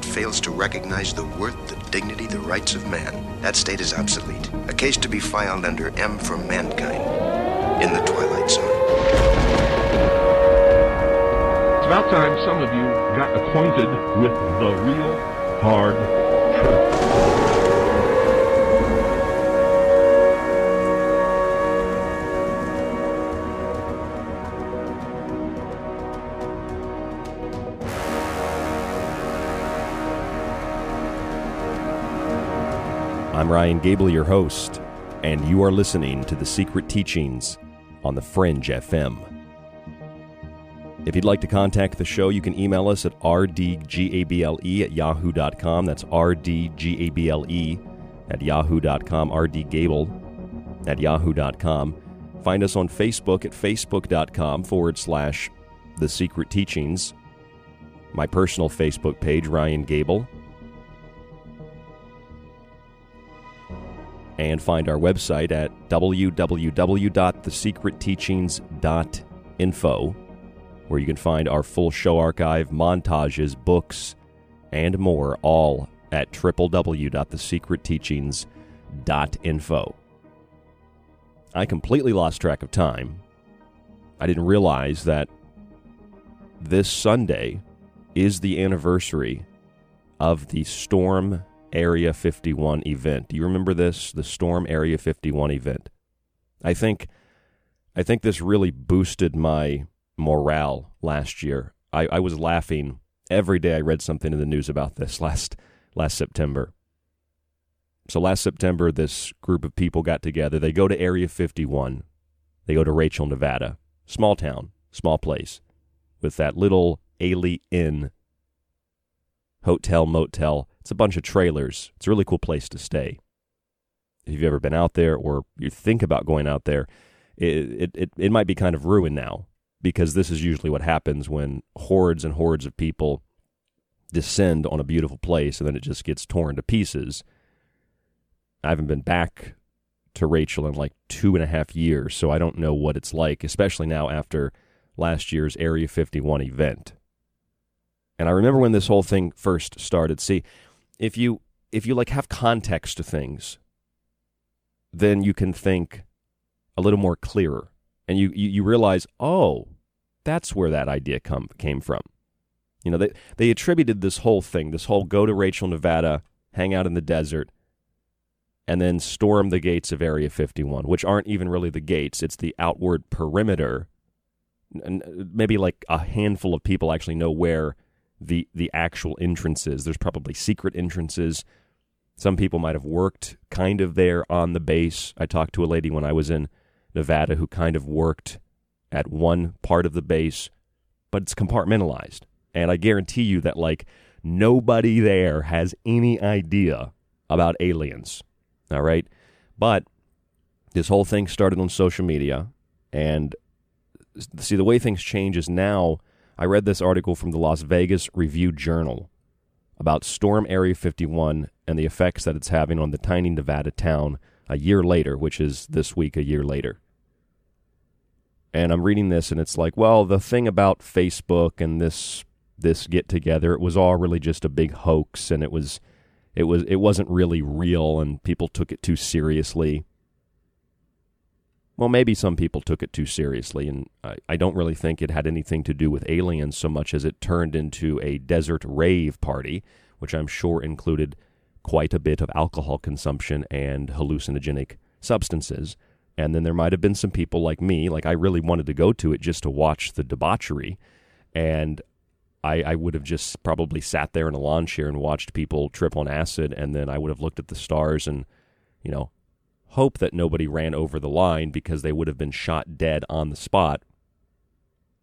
that fails to recognize the worth, the dignity, the rights of man, that state is obsolete. A case to be filed under M for mankind in the Twilight Zone. It's about time some of you got acquainted with the real hard truth. Ryan Gable, your host, and you are listening to The Secret Teachings on The Fringe FM. If you'd like to contact the show, you can email us at rdgable at yahoo.com. That's rdgable at yahoo.com, rdgable at yahoo.com. Find us on Facebook at facebook.com forward slash The Secret Teachings. My personal Facebook page, Ryan Gable. And find our website at www.thesecretteachings.info, where you can find our full show archive, montages, books, and more, all at www.thesecretteachings.info. I completely lost track of time. I didn't realize that this Sunday is the anniversary of the Storm Area 51 event. Do you remember this? The Storm Area 51 event. I think I think this really boosted my morale last year. I, I was laughing every day I read something in the news about this last last September. So last September this group of people got together. They go to Area 51. They go to Rachel, Nevada. Small town, small place with that little Ailey Inn hotel motel. It's a bunch of trailers. It's a really cool place to stay. If you've ever been out there or you think about going out there, it, it, it might be kind of ruined now because this is usually what happens when hordes and hordes of people descend on a beautiful place and then it just gets torn to pieces. I haven't been back to Rachel in like two and a half years, so I don't know what it's like, especially now after last year's Area 51 event. And I remember when this whole thing first started. See, if you if you like have context to things, then you can think a little more clearer. And you, you, you realize, oh, that's where that idea come, came from. You know, they, they attributed this whole thing, this whole go to Rachel, Nevada, hang out in the desert, and then storm the gates of Area 51, which aren't even really the gates, it's the outward perimeter. And maybe like a handful of people actually know where the the actual entrances. There's probably secret entrances. Some people might have worked kind of there on the base. I talked to a lady when I was in Nevada who kind of worked at one part of the base, but it's compartmentalized. And I guarantee you that like nobody there has any idea about aliens. All right? But this whole thing started on social media and see the way things change is now I read this article from the Las Vegas Review Journal about Storm Area 51 and the effects that it's having on the tiny Nevada town a year later, which is this week, a year later. And I'm reading this, and it's like, well, the thing about Facebook and this this get together, it was all really just a big hoax, and it was it was it wasn't really real, and people took it too seriously. Well, maybe some people took it too seriously, and I, I, don't really think it had anything to do with aliens so much as it turned into a desert rave party, which I'm sure included quite a bit of alcohol consumption and hallucinogenic substances. And then there might have been some people like me, like I really wanted to go to it just to watch the debauchery. And I, I would have just probably sat there in a lawn chair and watched people trip on acid, and then I would have looked at the stars and, you know, hope that nobody ran over the line because they would have been shot dead on the spot.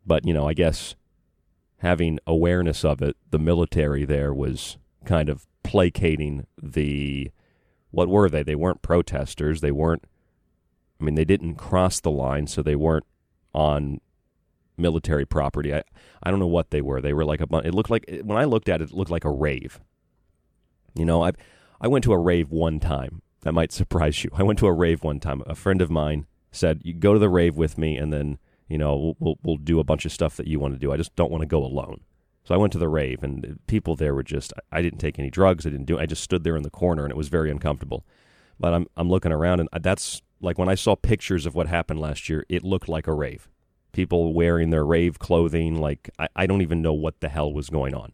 But, you know, I guess having awareness of it, the military there was kind of placating the. What were they? They weren't protesters. They weren't. I mean, they didn't cross the line, so they weren't on military property. I, I don't know what they were. They were like a bunch. It looked like when I looked at it, it looked like a rave. You know, I I went to a rave one time that might surprise you. I went to a rave one time. A friend of mine said, "You go to the rave with me, and then you know we'll we'll, we'll do a bunch of stuff that you want to do. I just don't want to go alone." So I went to the rave, and people there were just. I didn't take any drugs. I didn't do. I just stood there in the corner, and it was very uncomfortable. But I'm I'm looking around, and that's like when I saw pictures of what happened last year. It looked like a rave. People wearing their rave clothing. Like I, I don't even know what the hell was going on.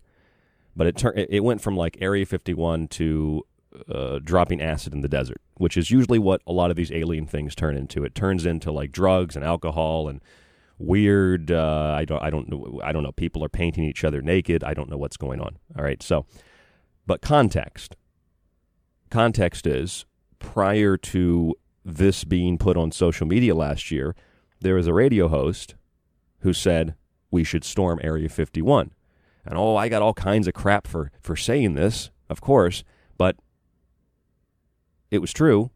But it turned. It went from like Area 51 to uh, dropping acid in the desert, which is usually what a lot of these alien things turn into. It turns into like drugs and alcohol and weird. Uh, I don't. I don't know. I don't know. People are painting each other naked. I don't know what's going on. All right. So, but context. Context is prior to this being put on social media last year, there was a radio host who said we should storm Area 51. And oh, I got all kinds of crap for for saying this, of course, it was true.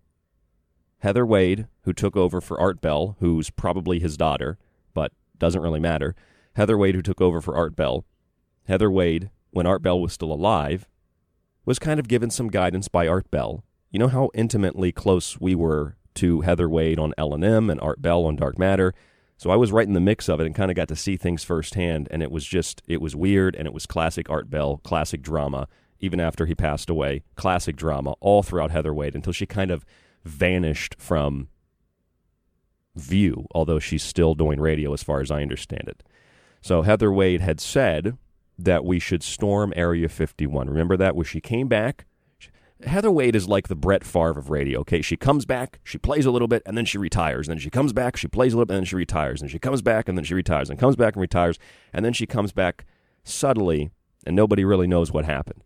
Heather Wade, who took over for Art Bell, who's probably his daughter, but doesn't really matter. Heather Wade, who took over for Art Bell. Heather Wade, when Art Bell was still alive, was kind of given some guidance by Art Bell. You know how intimately close we were to Heather Wade on L&M and Art Bell on Dark Matter. So I was right in the mix of it and kind of got to see things firsthand. And it was just, it was weird and it was classic Art Bell, classic drama even after he passed away. Classic drama all throughout Heather Wade until she kind of vanished from view, although she's still doing radio as far as I understand it. So Heather Wade had said that we should storm Area 51. Remember that? Where she came back, Heather Wade is like the Brett Favre of radio. Okay, she comes back, she plays a little bit, and then she retires. And then she comes back, she plays a little bit, and then she retires. And she comes back, and then she retires, and comes back and retires, and then she comes back subtly, and nobody really knows what happened.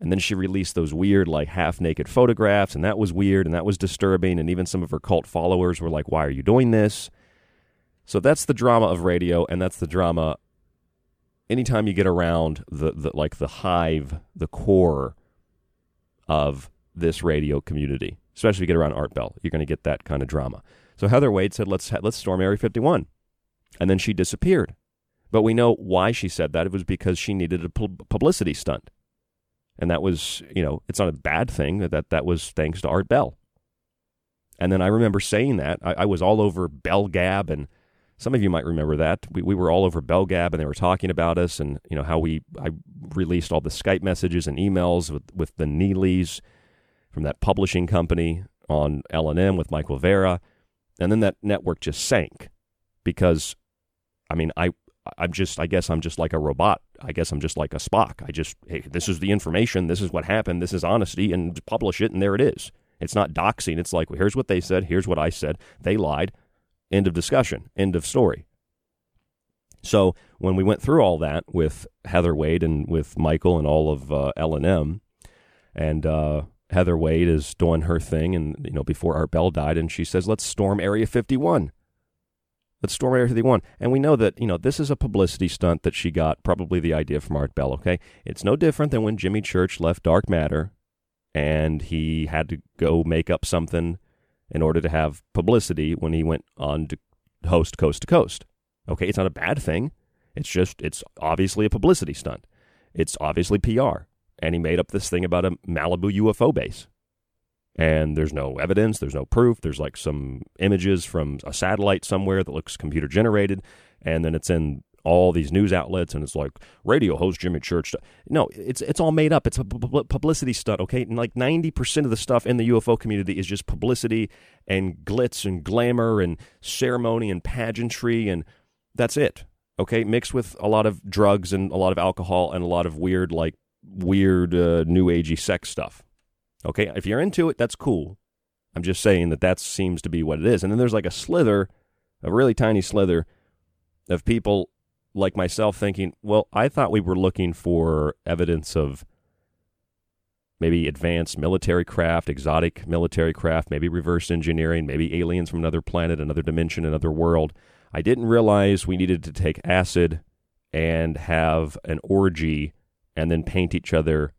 And then she released those weird, like half naked photographs, and that was weird, and that was disturbing. And even some of her cult followers were like, "Why are you doing this?" So that's the drama of radio, and that's the drama. Anytime you get around the, the like the hive, the core of this radio community, especially if you get around Art Bell, you're going to get that kind of drama. So Heather Wade said, "Let's let's storm Area 51," and then she disappeared. But we know why she said that. It was because she needed a publicity stunt, and that was, you know, it's not a bad thing. That that was thanks to Art Bell. And then I remember saying that I, I was all over Bell Gab, and some of you might remember that we we were all over Bell Gab, and they were talking about us, and you know how we I released all the Skype messages and emails with with the Neelys from that publishing company on L and M with Michael Vera. and then that network just sank because, I mean, I I'm just, I guess I'm just like a robot. I guess I'm just like a Spock. I just, hey, this is the information. This is what happened. This is honesty, and publish it, and there it is. It's not doxing. It's like, well, here's what they said. Here's what I said. They lied. End of discussion. End of story. So when we went through all that with Heather Wade and with Michael and all of uh, L and M, and uh, Heather Wade is doing her thing, and you know before Art Bell died, and she says, "Let's storm Area 51." Let's storm Area 51. And we know that, you know, this is a publicity stunt that she got probably the idea from Art Bell, okay? It's no different than when Jimmy Church left Dark Matter and he had to go make up something in order to have publicity when he went on to host Coast to Coast. Okay, it's not a bad thing. It's just, it's obviously a publicity stunt. It's obviously PR. And he made up this thing about a Malibu UFO base and there's no evidence, there's no proof. There's like some images from a satellite somewhere that looks computer generated, and then it's in all these news outlets, and it's like radio host Jimmy Church. No, it's it's all made up. It's a publicity stunt, okay? And like ninety percent of the stuff in the UFO community is just publicity and glitz and glamour and ceremony and pageantry, and that's it. Okay, mixed with a lot of drugs and a lot of alcohol and a lot of weird like weird uh, new agey sex stuff. Okay, if you're into it, that's cool. I'm just saying that that seems to be what it is. And then there's like a slither, a really tiny slither of people like myself thinking, well, I thought we were looking for evidence of maybe advanced military craft, exotic military craft, maybe reverse engineering, maybe aliens from another planet, another dimension, another world. I didn't realize we needed to take acid and have an orgy and then paint each other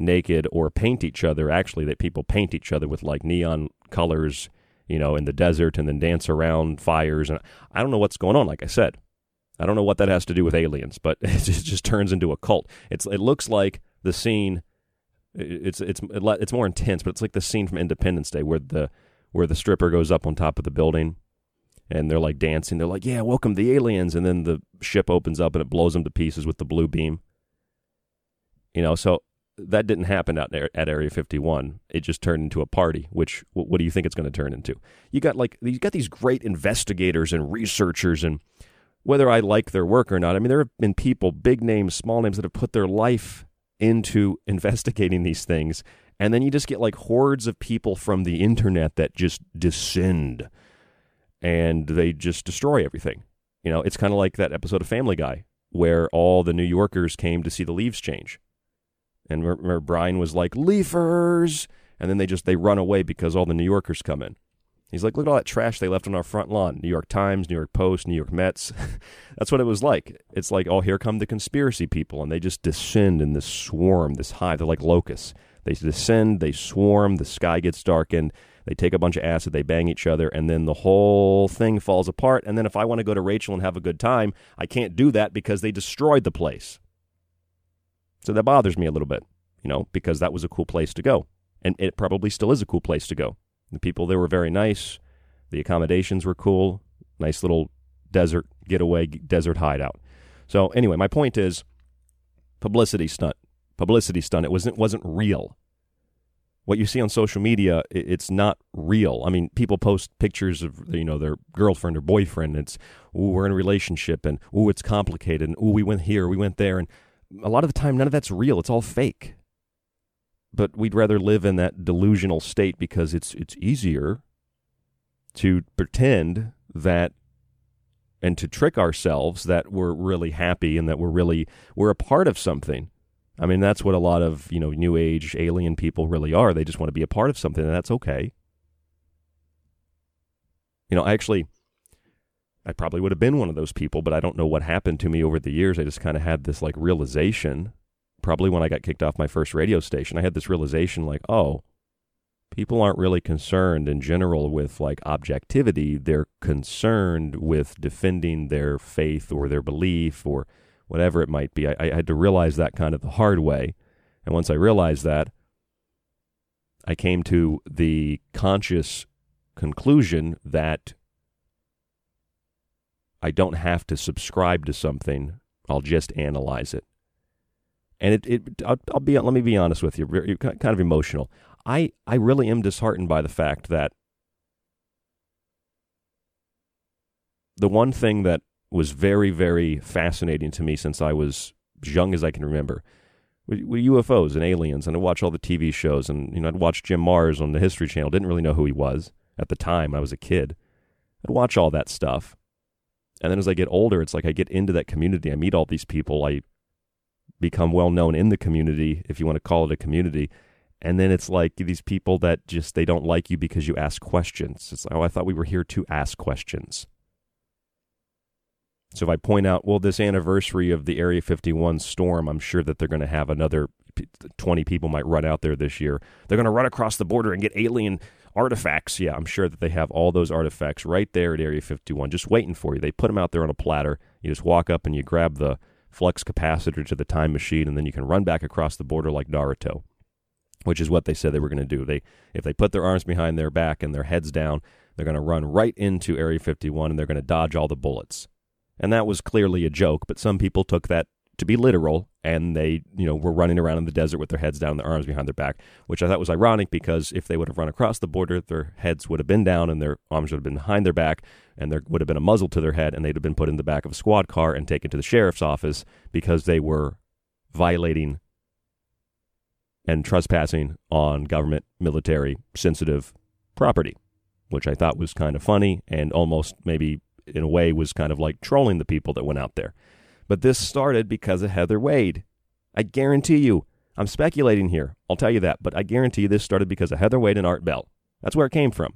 naked or paint each other. Actually, that people paint each other with like neon colors, you know, in the desert and then dance around fires. And I don't know what's going on. Like I said, I don't know what that has to do with aliens, but it just turns into a cult. It's it looks like the scene. It's it's it's more intense, but it's like the scene from Independence Day where the where the stripper goes up on top of the building and they're like dancing. They're like, "Yeah, welcome the aliens," and then the ship opens up and it blows them to pieces with the blue beam. You know, so that didn't happen out there at Area 51. It just turned into a party. Which what do you think it's going to turn into? You got like you got these great investigators and researchers, and whether I like their work or not, I mean there have been people, big names, small names, that have put their life into investigating these things, and then you just get like hordes of people from the internet that just descend, and they just destroy everything. You know, it's kind of like that episode of Family Guy where all the New Yorkers came to see the leaves change and remember, Brian was like, Leafers. And then they just, they run away because all the New Yorkers come in. He's like, look at all that trash they left on our front lawn. New York Times, New York Post, New York Mets. That's what it was like. It's like, oh, here come the conspiracy people. And they just descend in this swarm, this hive. They're like locusts. They descend, they swarm, the sky gets darkened. They take a bunch of acid, they bang each other, and then the whole thing falls apart. And then if I want to go to Rachel and have a good time, I can't do that because they destroyed the place. So that bothers me a little bit, you know, because that was a cool place to go. And it probably still is a cool place to go. The people there were very nice. The accommodations were cool. Nice little desert getaway, desert hideout. So anyway, my point is publicity stunt. Publicity stunt. It wasn't wasn't real. What you see on social media, it's not real. I mean, people post pictures of you know their girlfriend or boyfriend. It's ooh, we're in a relationship, and ooh, it's complicated, and ooh, we went here, we went there, and a lot of the time, none of that's real. It's all fake. but we'd rather live in that delusional state because it's it's easier to pretend that and to trick ourselves that we're really happy and that we're really we're a part of something. I mean, that's what a lot of, you know, new age alien people really are. They just want to be a part of something and that's okay. You know, I actually I probably would have been one of those people, but I don't know what happened to me over the years. I just kind of had this like realization probably when I got kicked off my first radio station. I had this realization like, oh, people aren't really concerned in general with like objectivity. They're concerned with defending their faith or their belief or whatever it might be. I, I had to realize that kind of the hard way. And once I realized that, I came to the conscious conclusion that I don't have to subscribe to something. I'll just analyze it. And it, it I'll, I'll be let me be honest with you. You're kind of emotional. I, I really am disheartened by the fact that the one thing that was very, very fascinating to me since I was as young as I can remember were, UFOs and aliens. And I watch all the TV shows, and you know, I'd watch Jim Marrs on the History Channel. Didn't really know who he was at the time. I was a kid. I'd watch all that stuff. And then as I get older, it's like I get into that community. I meet all these people. I become well known in the community, if you want to call it a community and then it's like these people that just they don't like you because you ask questions it's like oh i thought we were here to ask questions so if i point out well this anniversary of the area 51 storm i'm sure that they're going to have another 20 people might run out there this year they're going to run across the border and get alien artifacts yeah i'm sure that they have all those artifacts right there at area 51 just waiting for you they put them out there on a platter you just walk up and you grab the flux capacitor to the time machine and then you can run back across the border like naruto which is what they said they were going to do. They if they put their arms behind their back and their heads down, they're going to run right into Area 51 and they're going to dodge all the bullets. And that was clearly a joke, but some people took that to be literal and they, you know, were running around in the desert with their heads down and their arms behind their back, which I thought was ironic because if they would have run across the border, their heads would have been down and their arms would have been behind their back and there would have been a muzzle to their head and they'd have been put in the back of a squad car and taken to the sheriff's office because they were violating and trespassing on government, military, sensitive property, which I thought was kind of funny and almost maybe in a way was kind of like trolling the people that went out there. But this started because of Heather Wade. I guarantee you, I'm speculating here, I'll tell you that, but I guarantee you this started because of Heather Wade and Art Bell. That's where it came from.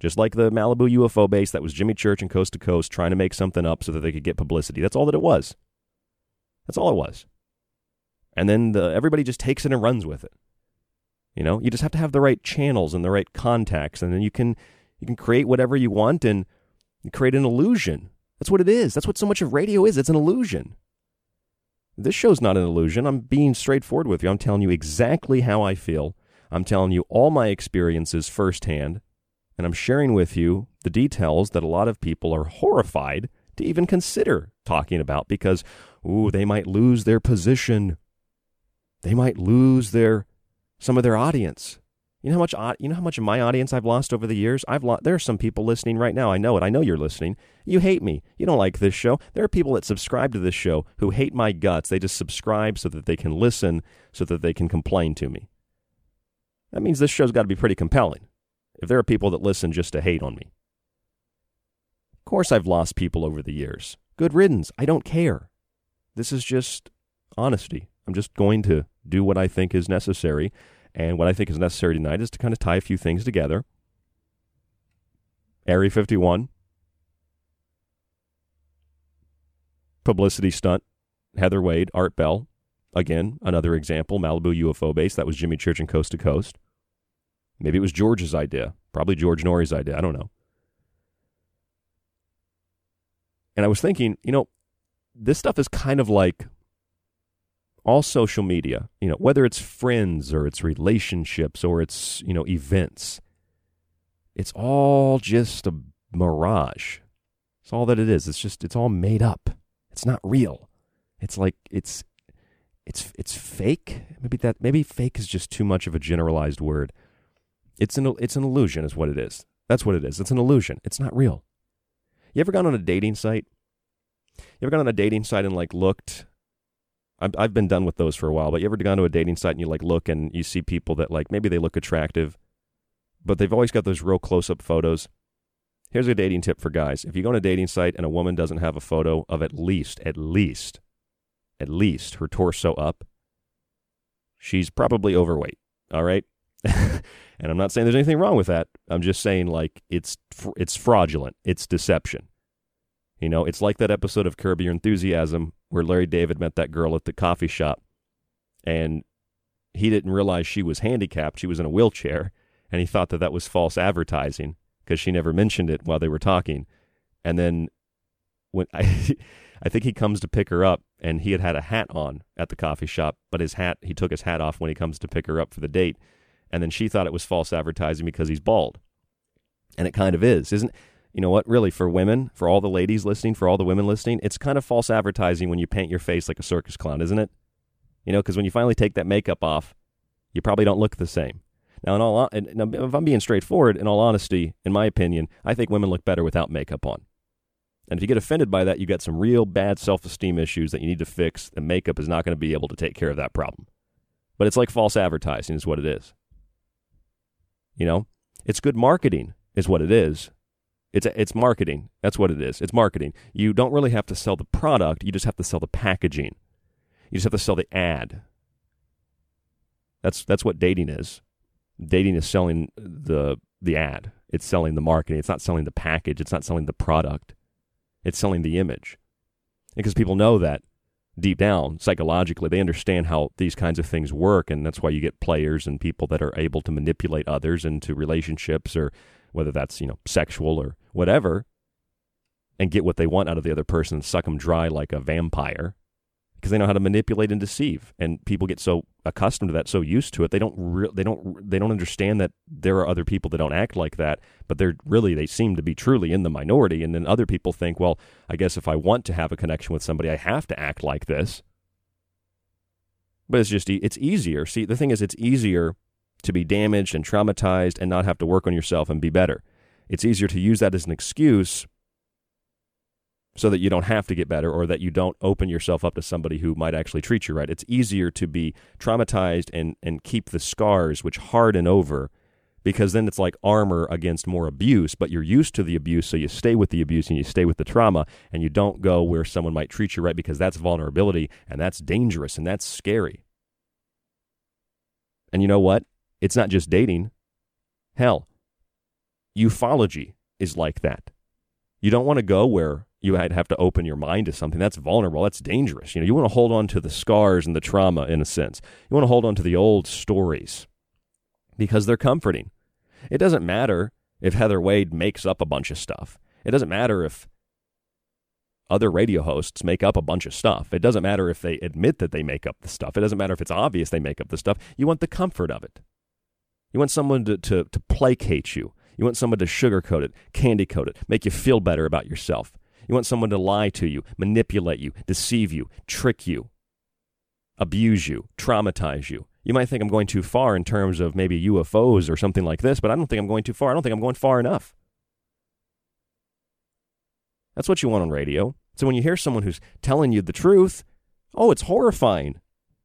Just like the Malibu UFO base, that was Jimmy Church and Coast to Coast trying to make something up so that they could get publicity. That's all that it was. That's all it was and then the, everybody just takes it and runs with it. You know, you just have to have the right channels and the right contacts, and then you can you can create whatever you want and create an illusion. That's what it is. That's what so much of radio is. It's an illusion. This show's not an illusion. I'm being straightforward with you. I'm telling you exactly how I feel. I'm telling you all my experiences firsthand, and I'm sharing with you the details that a lot of people are horrified to even consider talking about because, ooh, they might lose their position they might lose their some of their audience. You know how much you know how much of my audience I've lost over the years? I've lost there are some people listening right now. I know it. I know you're listening. You hate me. You don't like this show. There are people that subscribe to this show who hate my guts. They just subscribe so that they can listen so that they can complain to me. That means this show's got to be pretty compelling. If there are people that listen just to hate on me. Of course I've lost people over the years. Good riddance. I don't care. This is just honesty. I'm just going to do what I think is necessary. And what I think is necessary tonight is to kind of tie a few things together. Area 51, publicity stunt, Heather Wade, Art Bell. Again, another example, Malibu UFO base. That was Jimmy Church and Coast to Coast. Maybe it was George's idea. Probably George Noory's idea. I don't know. And I was thinking, you know, this stuff is kind of like all social media, you know, whether it's friends or it's relationships or it's, you know, events, it's all just a mirage. It's all that it is. It's just, it's all made up. It's not real. It's like, it's, it's, it's fake. Maybe that, maybe fake is just too much of a generalized word. It's an, it's an illusion, is what it is. That's what it is. It's an illusion. It's not real. You ever gone on a dating site? You ever gone on a dating site and like looked I've, I've been done with those for a while. But you ever gone to a dating site and you like look and you see people that like maybe they look attractive, but they've always got those real close up photos. Here's a dating tip for guys: if you go on a dating site and a woman doesn't have a photo of at least, at least, at least her torso up, she's probably overweight. All right. and I'm not saying there's anything wrong with that. I'm just saying like it's it's fraudulent. It's deception. You know, it's like that episode of Curb Your Enthusiasm where Larry David met that girl at the coffee shop and he didn't realize she was handicapped. She was in a wheelchair and he thought that that was false advertising because she never mentioned it while they were talking. And then when I I think he comes to pick her up and he had had a hat on at the coffee shop, but his hat he took his hat off when he comes to pick her up for the date. And then she thought it was false advertising because he's bald. And it kind of is, isn't you know what, really, for women, for all the ladies listening, for all the women listening, it's kind of false advertising when you paint your face like a circus clown, isn't it? You know, because when you finally take that makeup off, you probably don't look the same. Now, in all, if I'm being straightforward, in all honesty, in my opinion, I think women look better without makeup on. And if you get offended by that, you got some real bad self-esteem issues that you need to fix. And makeup is not going to be able to take care of that problem. But it's like false advertising, is what it is. You know, it's good marketing, is what it is. It's it's marketing. That's what it is. It's marketing. You don't really have to sell the product. You just have to sell the packaging. You just have to sell the ad. That's that's what dating is. Dating is selling the the ad. It's selling the marketing. It's not selling the package. It's not selling the product. It's selling the image. Because people know that deep down, psychologically, they understand how these kinds of things work, and that's why you get players and people that are able to manipulate others into relationships or whether that's, you know, sexual or whatever, and get what they want out of the other person and suck them dry like a vampire because they know how to manipulate and deceive. And people get so accustomed to that, so used to it, they don't re- they don't they don't understand that there are other people that don't act like that, but they're really they seem to be truly in the minority. And then other people think, well, I guess if I want to have a connection with somebody, I have to act like this. But it's just it's easier. See, the thing is, it's easier to be damaged and traumatized and not have to work on yourself and be better. It's easier to use that as an excuse so that you don't have to get better or that you don't open yourself up to somebody who might actually treat you right. It's easier to be traumatized and, and keep the scars which harden over because then it's like armor against more abuse, but you're used to the abuse, so you stay with the abuse and you stay with the trauma and you don't go where someone might treat you right because that's vulnerability and that's dangerous and that's scary. And you know what? It's not just dating. Hell, ufology is like that. You don't want to go where you have to open your mind to something that's vulnerable. That's dangerous. You know, you want to hold on to the scars and the trauma in a sense. You want to hold on to the old stories because they're comforting. It doesn't matter if Heather Wade makes up a bunch of stuff. It doesn't matter if other radio hosts make up a bunch of stuff. It doesn't matter if they admit that they make up the stuff. It doesn't matter if it's obvious they make up the stuff. You want the comfort of it. You want someone to, to, to placate you. You want someone to sugarcoat it, candy coat it, make you feel better about yourself. You want someone to lie to you, manipulate you, deceive you, trick you, abuse you, traumatize you. You might think I'm going too far in terms of maybe UFOs or something like this, but I don't think I'm going too far. I don't think I'm going far enough. That's what you want on radio. So when you hear someone who's telling you the truth, oh, it's horrifying.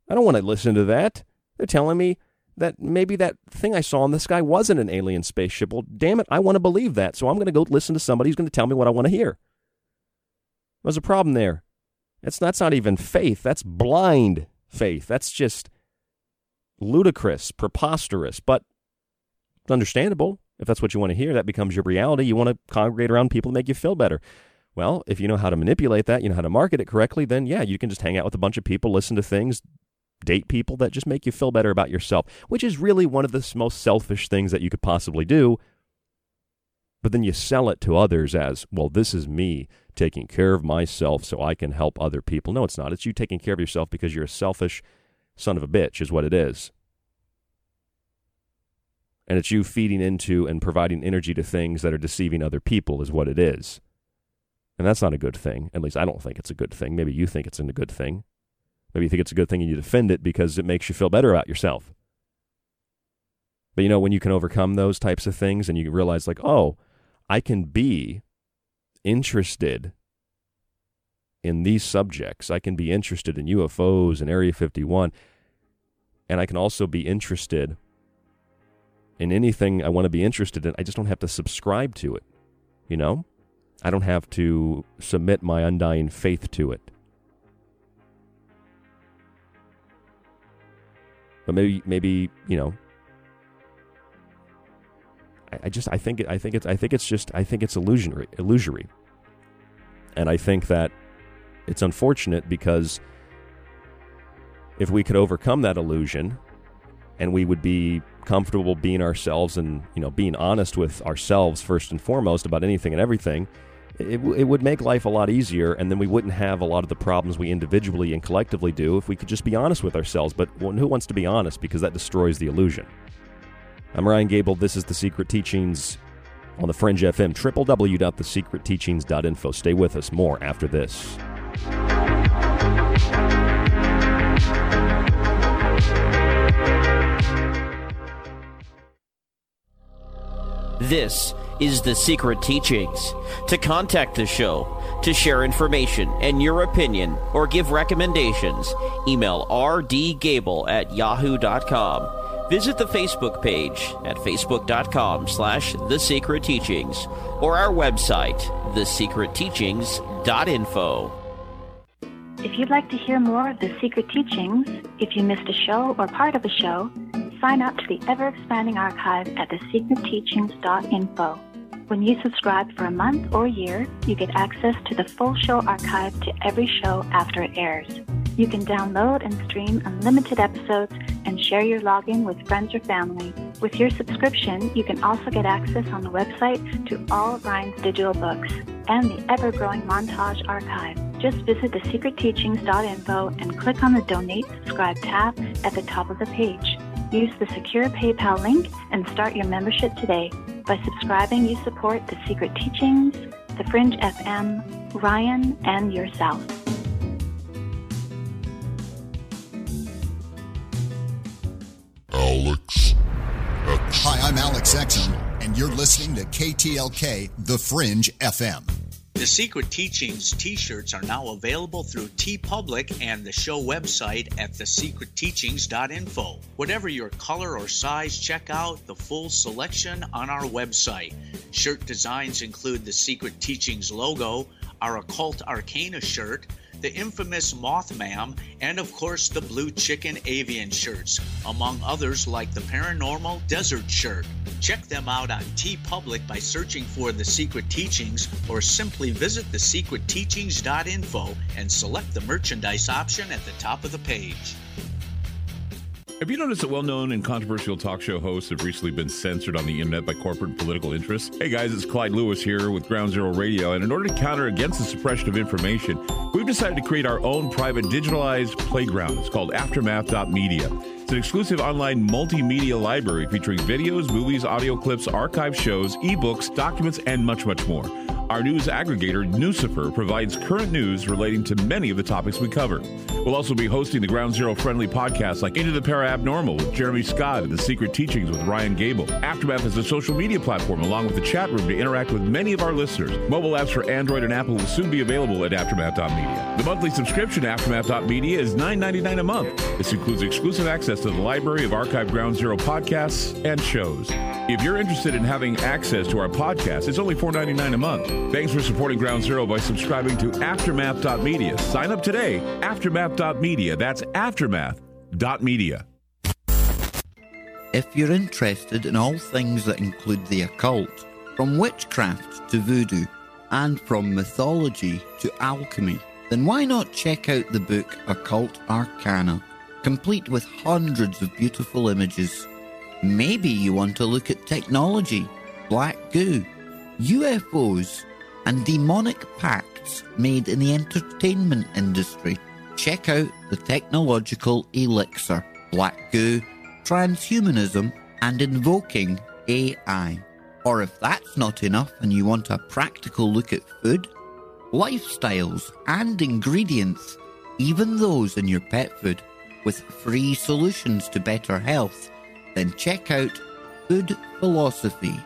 I don't want to listen to that. They're telling me that maybe that thing I saw in the sky wasn't an alien spaceship. Well, damn it, I want to believe that. So I'm going to go listen to somebody who's going to tell me what I want to hear. There's a problem there. That's that's not even faith. That's blind faith. That's just ludicrous, preposterous, but understandable. If that's what you want to hear, that becomes your reality. You want to congregate around people to make you feel better. Well, if you know how to manipulate that, you know how to market it correctly, then yeah, you can just hang out with a bunch of people, listen to things, date people that just make you feel better about yourself, which is really one of the most selfish things that you could possibly do. But then you sell it to others as, well, this is me taking care of myself so I can help other people. No, it's not. It's you taking care of yourself because you're a selfish son of a bitch, is what it is. And it's you feeding into and providing energy to things that are deceiving other people, is what it is. And that's not a good thing. At least I don't think it's a good thing. Maybe you think it's a good thing. Maybe you think it's a good thing and you defend it because it makes you feel better about yourself. But you know, when you can overcome those types of things and you realize, like, oh, I can be interested in these subjects. I can be interested in UFOs and Area 51, and I can also be interested in anything I want to be interested in. I just don't have to subscribe to it. You know? I don't have to submit my undying faith to it. But maybe, maybe you know, I, I just I think I think it's I think it's just I think it's illusionary, illusory, and I think that it's unfortunate because if we could overcome that illusion, and we would be comfortable being ourselves and you know being honest with ourselves first and foremost about anything and everything it, it would make life a lot easier and then we wouldn't have a lot of the problems we individually and collectively do if we could just be honest with ourselves. But who wants to be honest? Because that destroys the illusion. I'm ryan gable. This is the secret teachings on the fringe fm www.thesecretteachings.info stay with us. More after this. This is The Secret Teachings. To contact the show, to share information and your opinion, or give recommendations, email rdgable at yahoo.com. Visit the Facebook page at facebook.com slash The Secret Teachings or our website, thesecretteachings.info. If you'd like to hear more of The Secret Teachings, if you missed a show or part of a show, sign up to the ever expanding archive at thesecretteachings.info. When you subscribe for a month or year, you get access to the full show archive to every show after it airs. You can download and stream unlimited episodes and share your login with friends or family. With your subscription, you can also get access on the website to all of Ryan's digital books and the ever growing montage archive. Just visit thesecretteachings.info and click on the Donate Subscribe tab at the top of the page. Use the secure PayPal link and start your membership today. By subscribing, you support The Secret Teachings, The Fringe FM, Ryan, and yourself. Alex Hi, I'm Alex Exum, and you're listening to KTLK The Fringe FM. The Secret Teachings t shirts are now available through TeePublic and the show website at thesecretteachings.info. Whatever your color or size, check out the full selection on our website. Shirt designs include the Secret Teachings logo, our Occult Arcana shirt, the infamous Mothman, and of course the Blue Chicken Avian shirts, among others like the Paranormal Desert shirt. Check them out on TeePublic by searching for The Secret Teachings or simply visit thesecretteachings.info and select the merchandise option at the top of the page. Have you noticed that well known and controversial talk show hosts have recently been censored on the internet by corporate political interests? Hey guys, it's Clyde Lewis here with Ground Zero Radio, and in order to counter against the suppression of information, we've decided to create our own private digitalized playground. It's called Aftermath.media. It's an exclusive online multimedia library featuring videos, movies, audio clips, archive shows, ebooks, documents, and much, much more. Our news aggregator, Nucifer, provides current news relating to many of the topics we cover. We'll also be hosting the Ground Zero friendly podcasts like Into the Parabnormal with Jeremy Scott and The Secret Teachings with Ryan Gable. Aftermath is a social media platform along with the chat room to interact with many of our listeners. Mobile apps for Android and Apple will soon be available at Aftermath.media. The monthly subscription to Aftermath.media is $9.99 a month. This includes exclusive access to the library of archived Ground Zero podcasts and shows. If you're interested in having access to our podcast, it's only $4.99 a month. Thanks for supporting Ground Zero by subscribing to Aftermath.media. Sign up today, Aftermath.media. That's Aftermath.media. If you're interested in all things that include the occult, from witchcraft to voodoo, and from mythology to alchemy, then why not check out the book Occult Arcana, complete with hundreds of beautiful images? Maybe you want to look at technology, black goo, UFOs, and demonic pacts made in the entertainment industry. Check out the technological elixir, black goo, transhumanism, and invoking AI. Or if that's not enough and you want a practical look at food, lifestyles, and ingredients, even those in your pet food, with free solutions to better health, then check out Food Philosophy.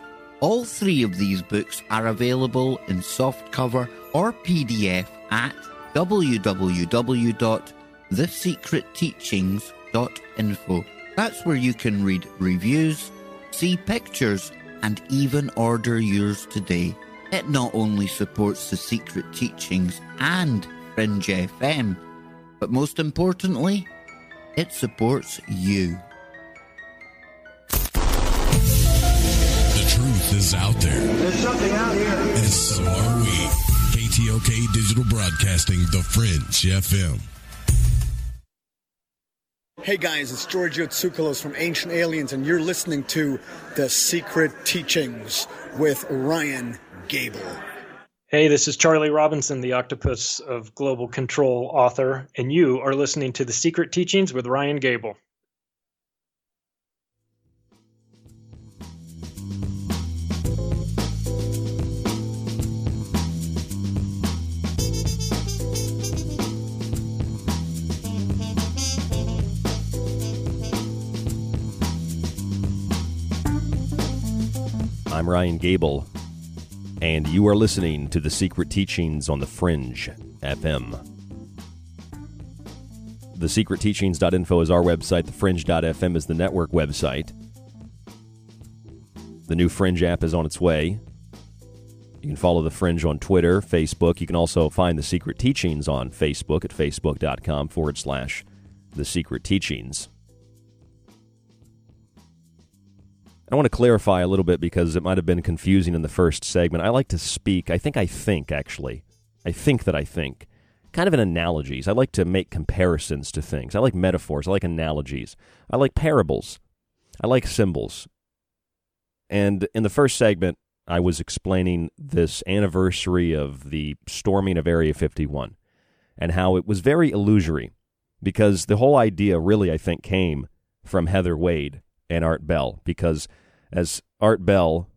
All three of these books are available in softcover or PDF at www.thesecretteachings.info. That's where you can read reviews, see pictures, and even order yours today. It not only supports the secret teachings and Fringe FM, but most importantly, it supports you. Truth is out there. There's something out here. And so are we. KTLK Digital Broadcasting, The Fringe FM. Hey guys, it's Giorgio Tsoukalos from Ancient Aliens, and you're listening to The Secret Teachings with Ryan Gable. Hey, this is Charlie Robinson, the Octopus of Global Control author, and you are listening to The Secret Teachings with Ryan Gable. I'm Ryan Gable, and you are listening to The Secret Teachings on the Fringe FM. The TheSecretTeachings.info is our website, the TheFringe.fm is the network website. The new Fringe app is on its way. You can follow The Fringe on Twitter, Facebook. You can also find The Secret Teachings on Facebook at facebook.com forward slash The Secret Teachings. I want to clarify a little bit because it might have been confusing in the first segment. I like to speak, I think I think, actually. I think that I think. Kind of in analogies. I like to make comparisons to things. I like metaphors. I like analogies. I like parables. I like symbols. And in the first segment, I was explaining this anniversary of the storming of Area 51 and how it was very illusory because the whole idea really, I think, came from Heather Wade and Art Bell because as Art Bell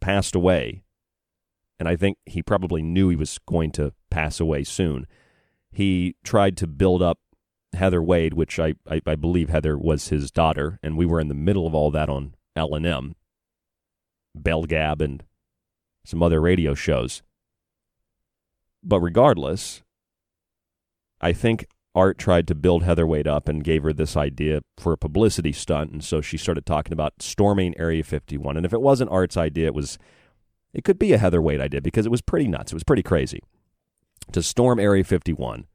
passed away, and I think he probably knew he was going to pass away soon, he tried to build up Heather Wade, which I, I, I believe Heather was his daughter, and we were in the middle of all that on L&M, Bell Gab, and some other radio shows. But regardless, I think Art tried to build Heather Wade up and gave her this idea for a publicity stunt, and so she started talking about storming Area 51. And if it wasn't Art's idea, it was it could be a Heather Wade idea because it was pretty nuts. It was pretty crazy to storm Area 51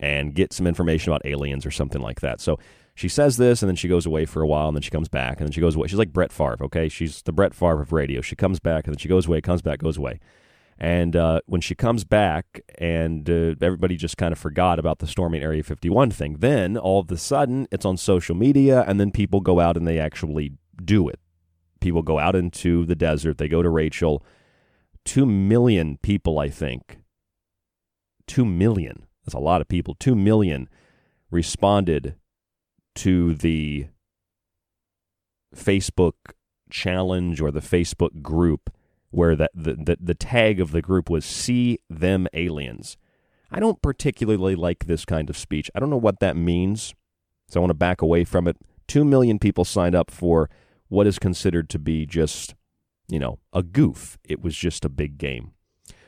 and get some information about aliens or something like that. So she says this, and then she goes away for a while, and then she comes back, and then she goes away. She's like Brett Favre, okay? She's the Brett Favre of radio. She comes back, and then she goes away, comes back, goes away. And uh, when she comes back, and uh, everybody just kind of forgot about the storming Area 51 thing, then all of a sudden it's on social media, and then people go out and they actually do it. People go out into the desert, they go to Rachel. Two million people, I think. Two million. That's a lot of people. Two million responded to the Facebook challenge or the Facebook group where the, the, the, the tag of the group was See Them Aliens. I don't particularly like this kind of speech. I don't know what that means, so I want to back away from it. Two million people signed up for what is considered to be just, you know, a goof. It was just a big game.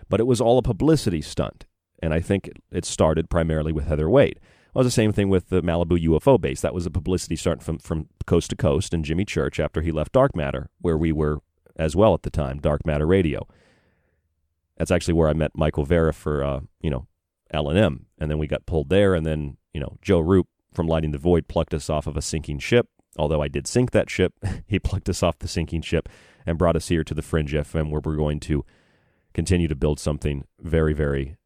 But it was all a publicity stunt, and I think it started primarily with Heather Wade. It was the same thing with the Malibu UFO base. That was a publicity stunt from, from coast to coast, and Jimmy Church after he left Dark Matter, where we were as well at the time, Dark Matter Radio. That's actually where I met Michael Vera for uh, you know L and M, and then we got pulled there, and then you know Joe Roop from Lighting the Void plucked us off of a sinking ship. Although I did sink that ship, he plucked us off the sinking ship and brought us here to the Fringe FM, where we're going to continue to build something very, very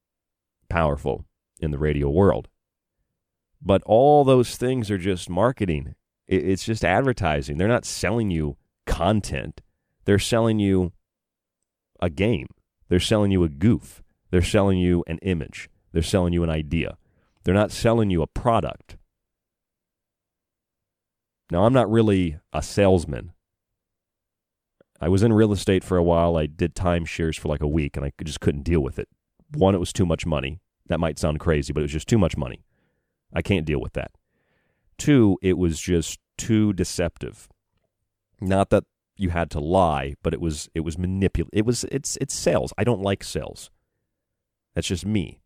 powerful in the radio world. But all those things are just marketing. It's just advertising. They're not selling you content. They're selling you a game. They're selling you a goof. They're selling you an image. They're selling you an idea. They're not selling you a product. Now, I'm not really a salesman. I was in real estate for a while. I did timeshares for like a week and I just couldn't deal with it. One, it was too much money. That might sound crazy, but it was just too much money. I can't deal with that. Two, it was just too deceptive. Not that you had to lie, but it was it was manipulative. It was it's it's sales. I don't like sales. That's just me.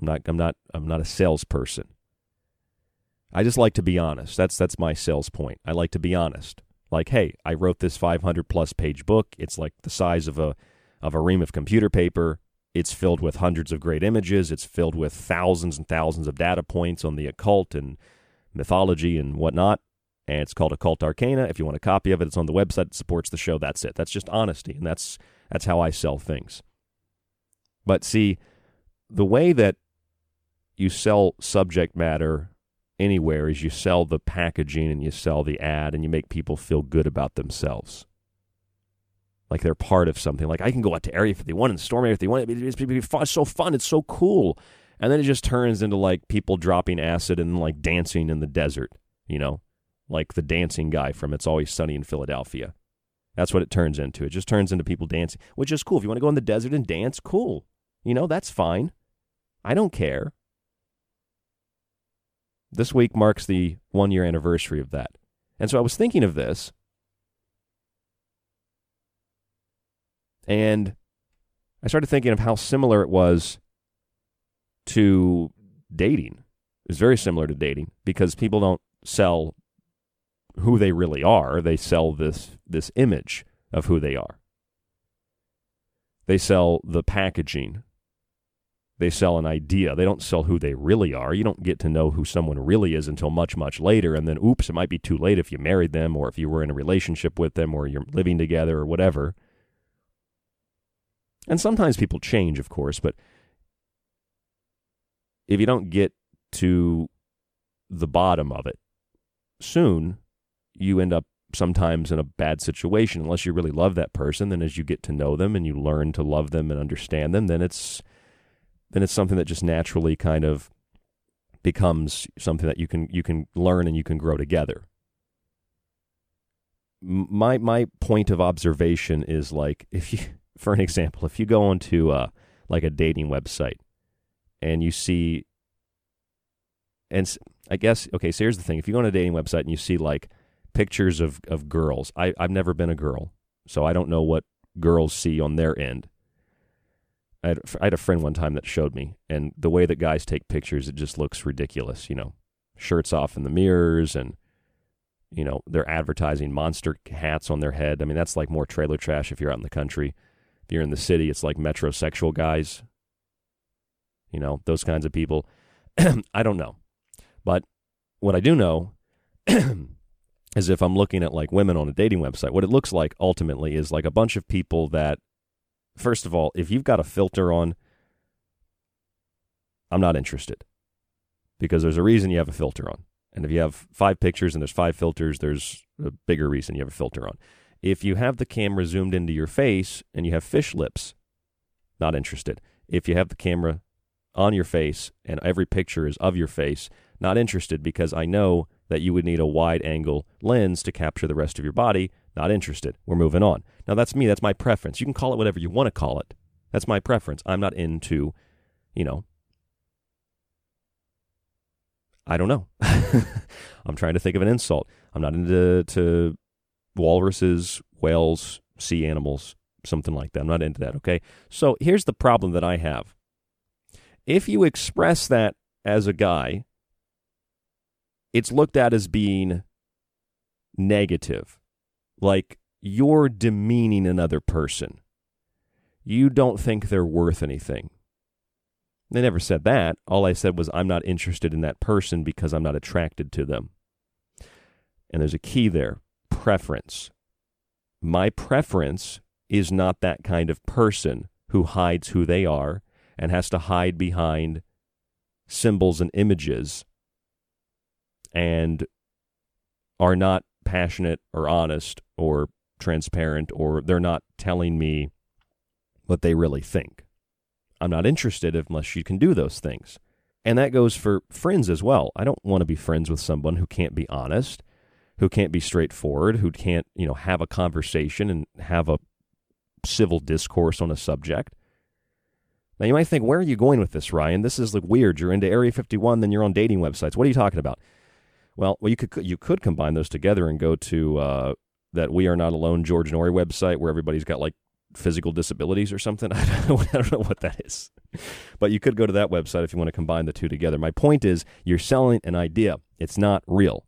I'm not I'm not I'm not a salesperson. I just like to be honest. That's that's my sales point. I like to be honest. Like, hey, I wrote this 500 plus page book. It's like the size of a of a ream of computer paper. It's filled with hundreds of great images. It's filled with thousands and thousands of data points on the occult and mythology and whatnot. And it's called Occult Arcana. If you want a copy of it, it's on the website. It supports the show. That's it. That's just honesty, and that's that's how I sell things. But see, the way that you sell subject matter anywhere is you sell the packaging and you sell the ad and you make people feel good about themselves. Like they're part of something. Like I can go out to Area 51 and storm Area 51. It's, so fun. It's so cool. And then it just turns into like people dropping acid and like dancing in the desert, you know, like the dancing guy from It's Always Sunny in Philadelphia. That's what it turns into. It just turns into people dancing, which is cool. If you want to go in the desert and dance, cool. You know, that's fine. I don't care. This week marks the one year anniversary of that. And so I was thinking of this. And I started thinking of how similar it was to dating. It's very similar to dating because people don't sell who they really are. They sell this this image of who they are. They sell the packaging they sell an idea. They don't sell who they really are. You don't get to know who someone really is until much, much later. And then, oops, it might be too late if you married them or if you were in a relationship with them or you're living together or whatever. And sometimes people change, of course, but if you don't get to the bottom of it soon, you end up sometimes in a bad situation unless you really love that person. Then, as you get to know them and you learn to love them and understand them, then it's then it's something that just naturally kind of becomes something that you can you can learn and you can grow together. My my point of observation is like if you for an example, if you go onto uh, like a dating website and you see and I guess okay, so here's the thing. If you go on a dating website and you see like pictures of, of girls, I, I've never been a girl, so I don't know what girls see on their end. I had, I had a friend one time that showed me, and the way that guys take pictures, it just looks ridiculous. You know, shirts off in the mirrors, and you know they're advertising monster hats on their head. I mean, that's like more trailer trash if you're out in the country. If you're in the city, it's like metrosexual guys. You know, those kinds of people. I don't know, but what I do know is if I'm looking at like women on a dating website, what it looks like ultimately is like a bunch of people that first of all, if you've got a filter on, I'm not interested because there's a reason you have a filter on. And if you have five pictures and there's five filters, there's a bigger reason you have a filter on. If you have the camera zoomed into your face and you have fish lips, not interested. If you have the camera on your face and every picture is of your face, not interested because I know that you would need a wide angle lens to capture the rest of your body. Not interested. We're moving on. Now, that's me. That's my preference. You can call it whatever you want to call it. That's my preference. I'm not into, you know, I don't know. I'm trying to think of an insult. I'm not into to walruses, whales, sea animals, something like that. I'm not into that, okay? So here's the problem that I have. If you express that as a guy, it's looked at as being negative. Like you're demeaning another person. You don't think they're worth anything. They never said that. All I said was, I'm not interested in that person because I'm not attracted to them. And there's a key there preference. My preference is not that kind of person who hides who they are and has to hide behind symbols and images and are not passionate or honest or transparent or they're not telling me what they really think. I'm not interested unless you can do those things. And that goes for friends as well. I don't want to be friends with someone who can't be honest, who can't be straightforward, who can't, you know, have a conversation and have a civil discourse on a subject. Now you might think, where are you going with this, Ryan? This is like weird. You're into Area 51, then you're on dating websites. What are you talking about? Well, well, you could you could combine those together and go to uh, that We Are Not Alone George Noory website where everybody's got like physical disabilities or something. I don't, know, I don't know what that is. But you could go to that website if you want to combine the two together. My point is, you're selling an idea, it's not real.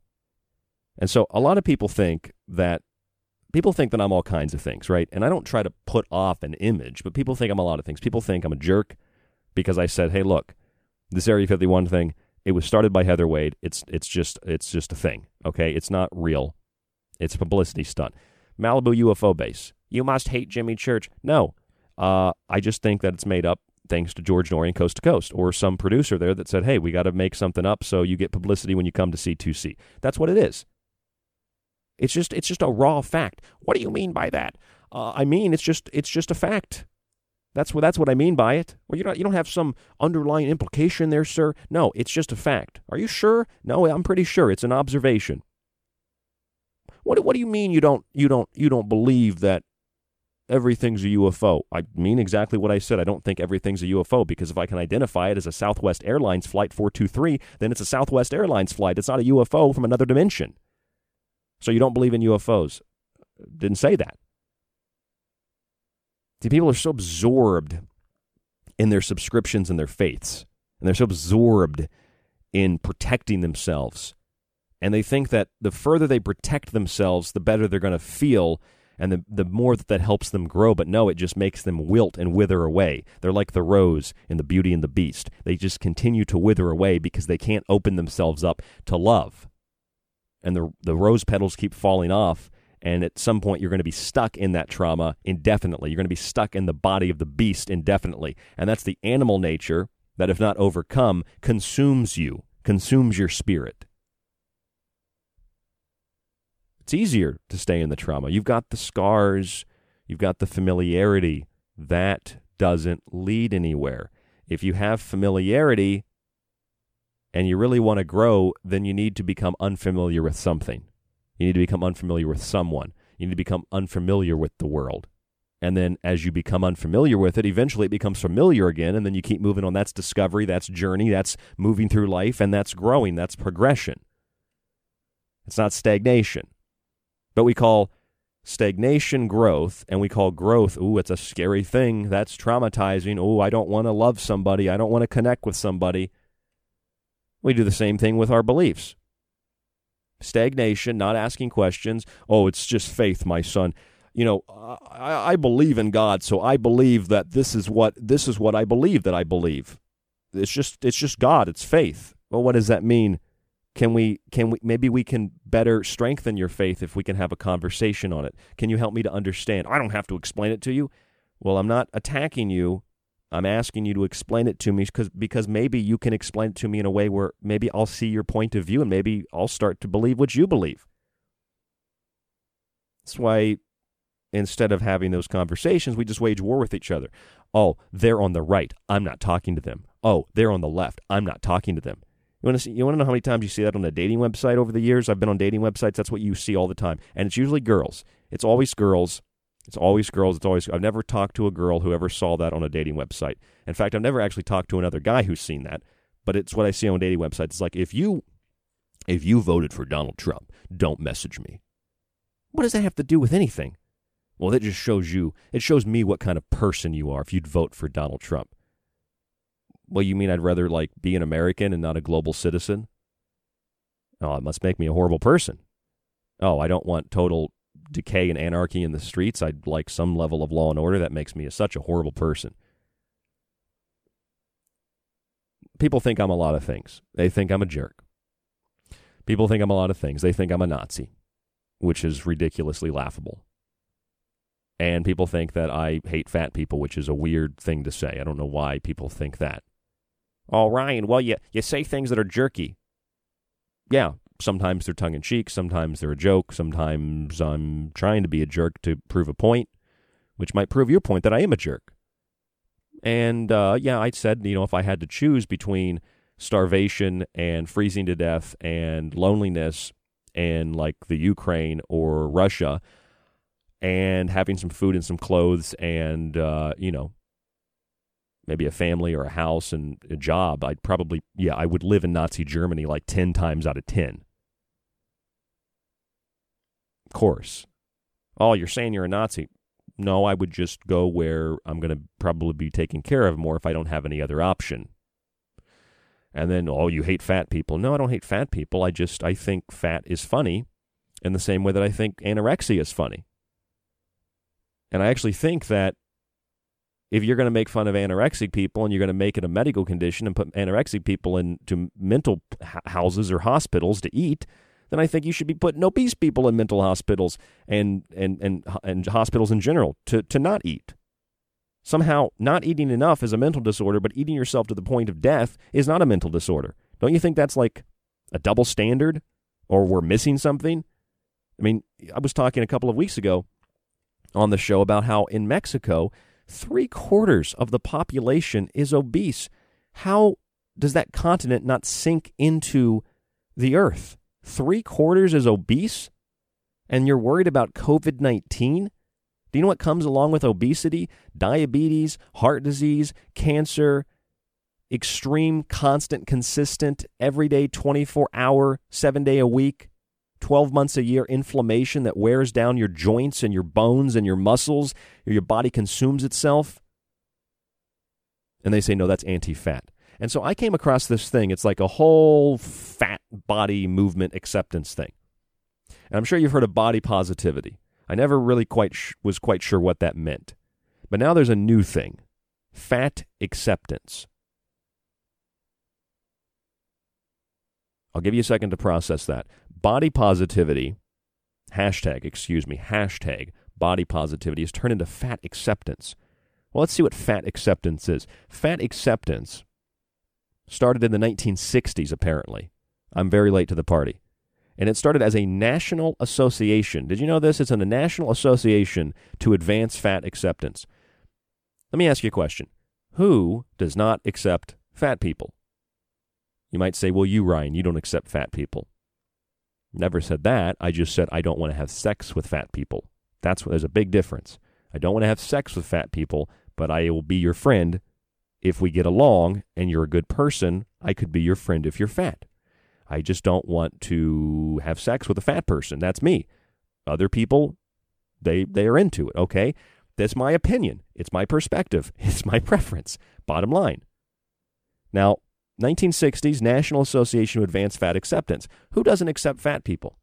And so a lot of people think that people think that I'm all kinds of things, right? And I don't try to put off an image, but people think I'm a lot of things. People think I'm a jerk because I said, "Hey, look, this Area 51 thing, it was started by Heather Wade. It's it's just it's just a thing, okay? It's not real. It's a publicity stunt." Malibu UFO base. You must hate Jimmy Church. No, uh, I just think that it's made up thanks to George Noory and Coast to Coast, or some producer there that said, "Hey, we got to make something up so you get publicity when you come to C2C." That's what it is. It's just it's just a raw fact. What do you mean by that? Uh, I mean it's just it's just a fact. That's what that's what I mean by it. Well, you don't you don't have some underlying implication there, sir. No, it's just a fact. Are you sure? No, I'm pretty sure it's an observation. What what do you mean you don't you don't you don't believe that everything's a UFO? I mean exactly what I said. I don't think everything's a UFO because if I can identify it as a Southwest Airlines flight 423, then it's a Southwest Airlines flight. It's not a UFO from another dimension. So you don't believe in UFOs. Didn't say that. See, people are so absorbed in their subscriptions and their faiths, and they're so absorbed in protecting themselves. And they think that the further they protect themselves, the better they're going to feel, and the, the more that that helps them grow. But no, it just makes them wilt and wither away. They're like the rose in The Beauty and the Beast. They just continue to wither away because they can't open themselves up to love and the the rose petals keep falling off and at some point you're going to be stuck in that trauma indefinitely. You're going to be stuck in the body of the beast indefinitely. And that's the animal nature that if not overcome consumes you consumes your spirit. It's easier to stay in the trauma. You've got the scars you've got the familiarity that doesn't lead anywhere. If you have familiarity and you really want to grow, then you need to become unfamiliar with something. You need to become unfamiliar with someone. You need to become unfamiliar with the world. And then as you become unfamiliar with it, eventually it becomes familiar again, and then you keep moving on. That's discovery, that's journey, that's moving through life, and that's growing, that's progression. It's not stagnation. But we call stagnation growth, and we call growth, ooh, it's a scary thing. That's traumatizing. Ooh, I don't want to love somebody. I don't want to connect with somebody. We do the same thing with our beliefs. Stagnation, not asking questions. Oh, it's just faith, my son. You know, I, I believe in God, so I believe that this is what this is what I believe that I believe. It's just it's just God. It's faith. Well, what does that mean? Can we can we maybe we can better strengthen your faith if we can have a conversation on it? Can you help me to understand? I don't have to explain it to you. Well, I'm not attacking you. I'm asking you to explain it to me because because maybe you can explain it to me in a way where maybe I'll see your point of view and maybe I'll start to believe what you believe. That's why instead of having those conversations, we just wage war with each other. Oh, they're on the right. I'm not talking to them. Oh, they're on the left. I'm not talking to them. You want to see, you want to know how many times you see that on a dating website over the years? I've been on dating websites. That's what you see all the time, and it's usually girls. It's always girls it's always girls. It's always. I've never talked to a girl who ever saw that on a dating website. In fact, I've never actually talked to another guy who's seen that. But it's what I see on dating websites. It's like if you, if you voted for Donald Trump, don't message me. What does that have to do with anything? Well, that just shows you. It shows me what kind of person you are if you'd vote for Donald Trump. Well, you mean I'd rather like be an American and not a global citizen? Oh, it must make me a horrible person. Oh, I don't want total decay and anarchy in the streets. I'd like some level of law and order. That makes me a, such a horrible person. People think I'm a lot of things. They think I'm a jerk. People think I'm a lot of things. They think I'm a Nazi, which is ridiculously laughable. And people think that I hate fat people, which is a weird thing to say. I don't know why people think that. Oh, Ryan, well, you, you say things that are jerky. Yeah, sometimes they're tongue in cheek, sometimes they're a joke, sometimes I'm trying to be a jerk to prove a point, which might prove your point that I am a jerk. And uh, yeah, I said, you know, if I had to choose between starvation and freezing to death and loneliness and like the Ukraine or Russia and having some food and some clothes and, uh, you know, maybe a family or a house and a job, I'd probably, yeah, I would live in Nazi Germany like 10 times out of 10. Course. Oh, you're saying you're a Nazi. No, I would just go where I'm going to probably be taken care of more if I don't have any other option. And then, oh, you hate fat people. No, I don't hate fat people. I just, I think fat is funny in the same way that I think anorexia is funny. And I actually think that if you're going to make fun of anorexic people and you're going to make it a medical condition and put anorexic people into mental houses or hospitals to eat, then I think you should be putting obese people in mental hospitals and and and and hospitals in general to to not eat. Somehow, not eating enough is a mental disorder, but eating yourself to the point of death is not a mental disorder. Don't you think that's like a double standard, or we're missing something? I mean, I was talking a couple of weeks ago on the show about how in Mexico, three quarters of the population is obese. How does that continent not sink into the earth? Three quarters is obese? And you're worried about COVID 19? Do you know what comes along with obesity? Diabetes, heart disease, cancer, extreme, constant, consistent, everyday, 24 hour, seven day a week 12 months a year inflammation that wears down your joints and your bones and your muscles, your body consumes itself. And they say, no, that's anti fat. And so I came across this thing. It's like a whole fat body movement acceptance thing. And I'm sure you've heard of body positivity. I never really quite sh- was quite sure what that meant. But now there's a new thing fat acceptance. I'll give you a second to process that body positivity, hashtag, excuse me, hashtag body positivity has turned into fat acceptance. Well, let's see what fat acceptance is. Fat acceptance started in the 1960s, apparently. I'm very late to the party. And it started as a national association. Did you know this? It's a national association to advance fat acceptance. Let me ask you a question Who does not accept fat people? You might say, well, you, Ryan, you don't accept fat people. Never said that. I just said I don't want to have sex with fat people. That's there's a big difference. I don't want to have sex with fat people, but I will be your friend if we get along and you're a good person. I could be your friend if you're fat. I just don't want to have sex with a fat person. That's me. Other people, they they are into it. Okay, that's my opinion. It's my perspective. It's my preference. Bottom line. Now, 1960s National Association of Advanced Fat Acceptance. Who doesn't accept fat people?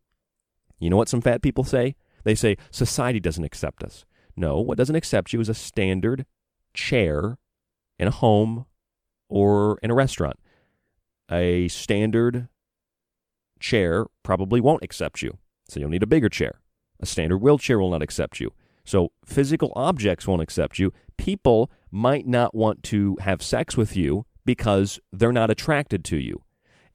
You know what some fat people say? They say society doesn't accept us. No, what doesn't accept you is a standard chair in a home or in a restaurant. A standard chair probably won't accept you, so you'll need a bigger chair. A standard wheelchair will not accept you. So physical objects won't accept you. People might not want to have sex with you because they're not attracted to you.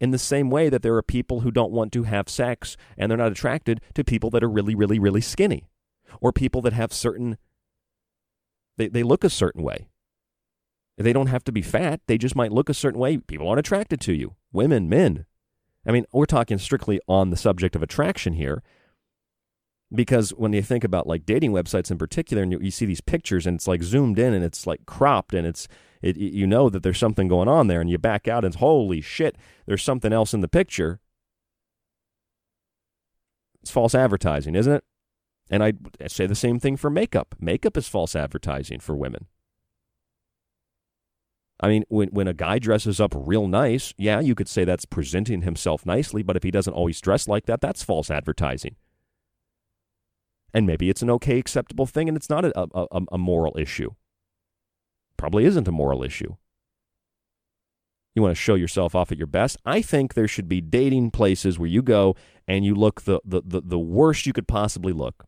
In the same way that there are people who don't want to have sex and they're not attracted to people that are really, really, really skinny or people that have certain, they, they look a certain way. They don't have to be fat, they just might look a certain way. People aren't attracted to you. Women, men. I mean, we're talking strictly on the subject of attraction here because when you think about like dating websites in particular and you, you, see these pictures and it's like zoomed in and it's like cropped and it's it, you know that there's something going on there and you back out and holy shit there's something else in the picture it's false advertising isn't it and I say the same thing for makeup makeup is false advertising for women I mean, when, when a guy dresses up real nice, yeah, you could say that's presenting himself nicely, but if he doesn't always dress like that, that's false advertising. And maybe it's an okay, acceptable thing and it's not a, a, a moral issue. Probably isn't a moral issue. You want to show yourself off at your best? I think there should be dating places where you go and you look the, the, the, the worst you could possibly look.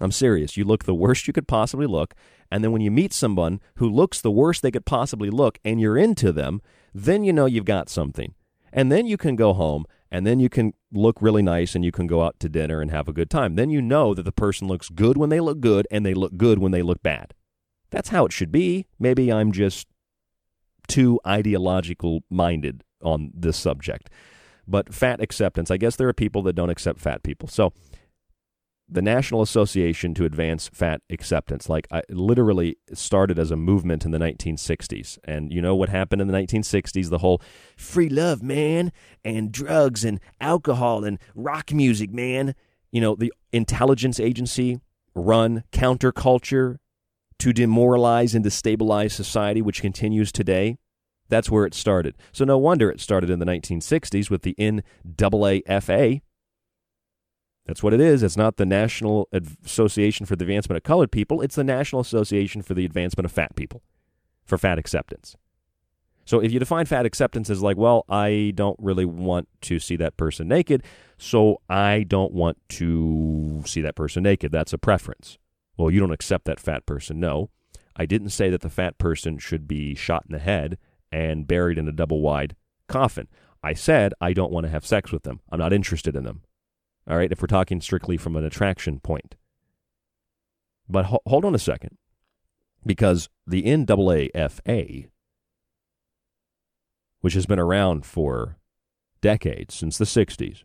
I'm serious. You look the worst you could possibly look. And then when you meet someone who looks the worst they could possibly look and you're into them, then you know you've got something. And then you can go home and then you can look really nice and you can go out to dinner and have a good time. Then you know that the person looks good when they look good and they look good when they look bad. That's how it should be. Maybe I'm just too ideological minded on this subject. But fat acceptance, I guess there are people that don't accept fat people. So the National Association to Advance Fat Acceptance, like I literally started as a movement in the 1960s. And you know what happened in the 1960s? The whole free love, man, and drugs and alcohol and rock music, man. You know, the intelligence agency run counterculture to demoralize and destabilize society, which continues today. That's where it started. So no wonder it started in the 1960s with the NAAFA. That's what it is. It's not the National Association for the Advancement of Colored People. It's the National Association for the Advancement of Fat People, for fat acceptance. So if you define fat acceptance as like, well, I don't really want to see that person naked, so I don't want to see that person naked. That's a preference. Well, you don't accept that fat person. No, I didn't say that the fat person should be shot in the head and buried in a double wide coffin. I said I don't want to have sex with them. I'm not interested in them. All right, if we're talking strictly from an attraction point. But ho- hold on a second, because the NAAFA which has been around for decades, since the 60s,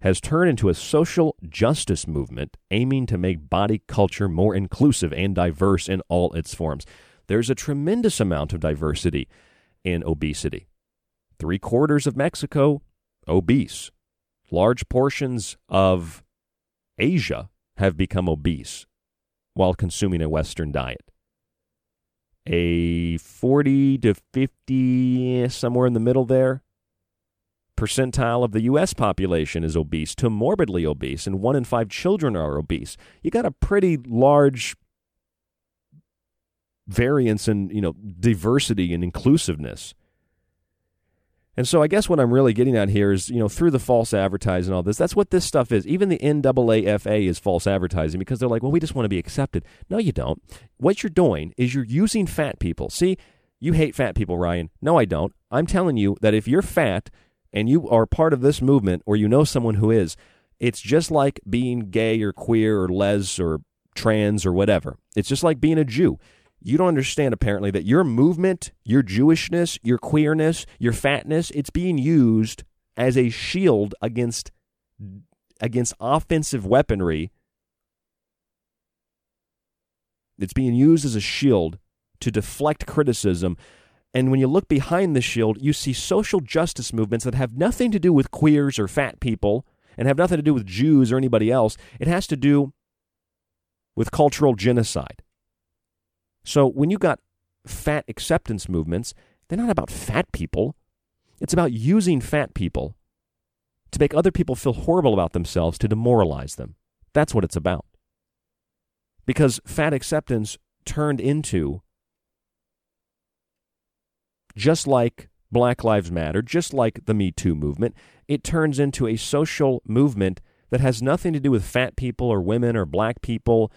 has turned into a social justice movement aiming to make body culture more inclusive and diverse in all its forms. There's a tremendous amount of diversity in obesity. Three quarters of Mexico, obese. Large portions of Asia have become obese while consuming a Western diet a 40 to 50, somewhere in the middle there, percentile of the U.S. population is obese to morbidly obese, and one in five children are obese. You got a pretty large variance in you know diversity and inclusiveness and so I guess what I'm really getting at here is, you know, through the false advertising all this, that's what this stuff is. Even the NAAFA is false advertising because they're like, well, we just want to be accepted. No, you don't. What you're doing is you're using fat people. See, you hate fat people, Ryan. No, I don't. I'm telling you that if you're fat and you are part of this movement or you know someone who is, it's just like being gay or queer or les or trans or whatever. It's just like being a Jew you don't understand apparently that your movement, your Jewishness, your queerness, your fatness, it's being used as a shield against against offensive weaponry. It's being used as a shield to deflect criticism. And when you look behind the shield, you see social justice movements that have nothing to do with queers or fat people and have nothing to do with Jews or anybody else. It has to do with cultural genocide. So when you got fat acceptance movements, they're not about fat people. It's about using fat people to make other people feel horrible about themselves, to demoralize them. That's what it's about. Because fat acceptance turned into, just like Black Lives Matter, just like the Me Too movement, it turns into a social movement that has nothing to do with fat people or women or black people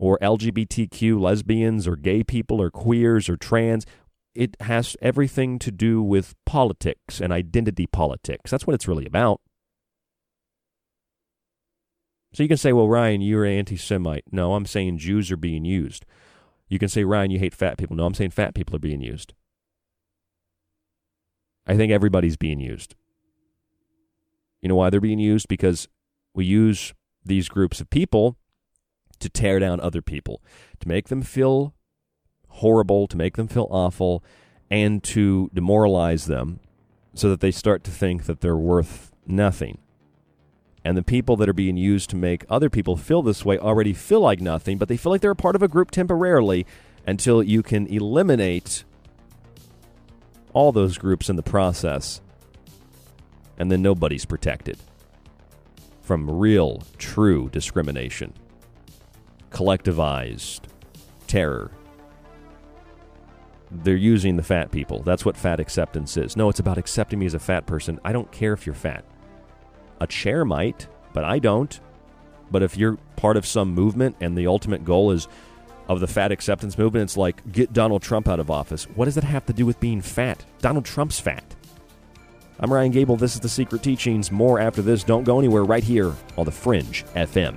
or LGBTQ lesbians or gay people or queers or trans. It has everything to do with politics and identity politics. That's what it's really about. So you can say, well, Ryan, you're an anti Semite. No, I'm saying Jews are being used. You can say, Ryan, you hate fat people. No, I'm saying fat people are being used. I think everybody's being used. You know why they're being used? Because we use these groups of people to tear down other people, to make them feel horrible, to make them feel awful, and to demoralize them so that they start to think that they're worth nothing. And the people that are being used to make other people feel this way already feel like nothing, but they feel like they're a part of a group temporarily until you can eliminate all those groups in the process. And then nobody's protected from real, true discrimination collectivized terror. They're using the fat people. That's what fat acceptance is. No, it's about accepting me as a fat person. I don't care if you're fat. A chair might, but I don't. But if you're part of some movement and the ultimate goal is of the fat acceptance movement, it's like get Donald Trump out of office. What does that have to do with being fat? Donald Trump's fat. I'm Ryan Gable. This is The Secret Teachings. More after this. Don't go anywhere right here on The Fringe FM.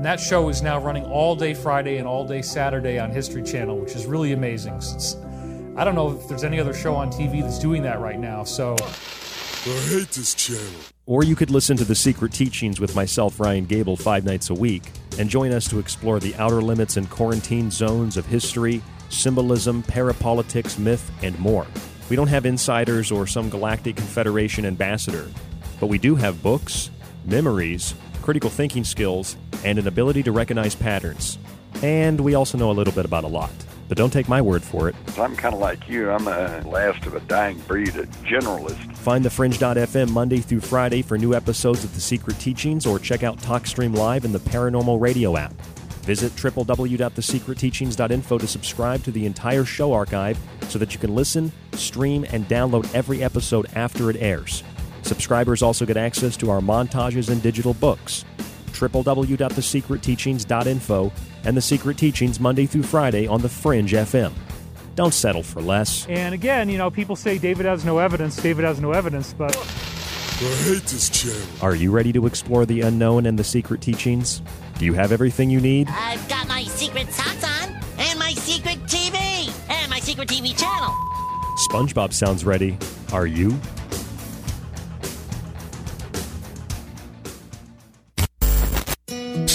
And that show is now running all day Friday and all day Saturday on History Channel, which is really amazing. Since I don't know if there's any other show on TV that's doing that right now. So I hate this channel. Or you could listen to The Secret Teachings with myself, Ryan Gable, five nights a week, and join us to explore the outer limits and quarantine zones of history, symbolism, parapolitics, myth, and more. We don't have insiders or some galactic confederation ambassador, but we do have books, memories, critical thinking skills, and an ability to recognize patterns. And we also know a little bit about a lot. But don't take my word for it. I'm kind of like you. I'm a last of a dying breed, a generalist. Find the Fringe.fm Monday through Friday for new episodes of The Secret Teachings or check out TalkStream Live in the Paranormal Radio app. Visit www.thesecretteachings.info to subscribe to the entire show archive so that you can listen, stream, and download every episode after it airs. Subscribers also get access to our montages and digital books. www.thesecretteachings.info and The Secret Teachings Monday through Friday on the Fringe FM. Don't settle for less. And again, you know, people say David has no evidence, David has no evidence, but I hate this channel. Are you ready to explore the unknown and the secret teachings? Do you have everything you need? I've got my secret socks on, and my secret TV, and my secret TV channel. SpongeBob sounds ready. Are you?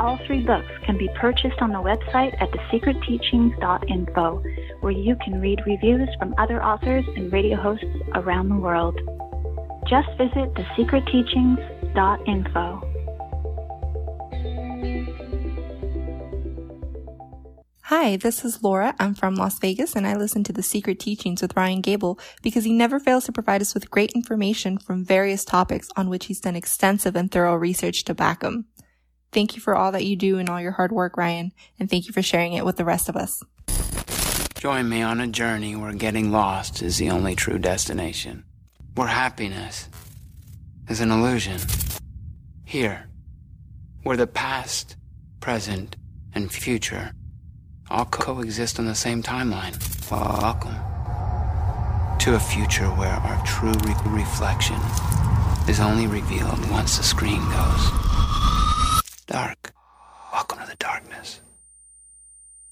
All three books can be purchased on the website at thesecretteachings.info, where you can read reviews from other authors and radio hosts around the world. Just visit thesecretteachings.info. Hi, this is Laura. I'm from Las Vegas and I listen to The Secret Teachings with Ryan Gable because he never fails to provide us with great information from various topics on which he's done extensive and thorough research to back them. Thank you for all that you do and all your hard work, Ryan, and thank you for sharing it with the rest of us. Join me on a journey where getting lost is the only true destination, where happiness is an illusion. Here, where the past, present, and future all coexist on the same timeline. Welcome to a future where our true re- reflection is only revealed once the screen goes dark. Welcome to the darkness.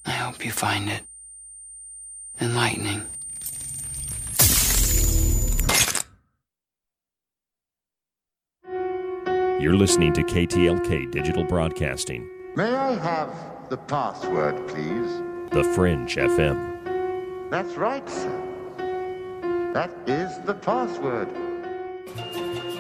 I hope you find it enlightening. You're listening to KTLK Digital Broadcasting, May I have the password, please? The Fringe FM. That's right, sir. That is the password.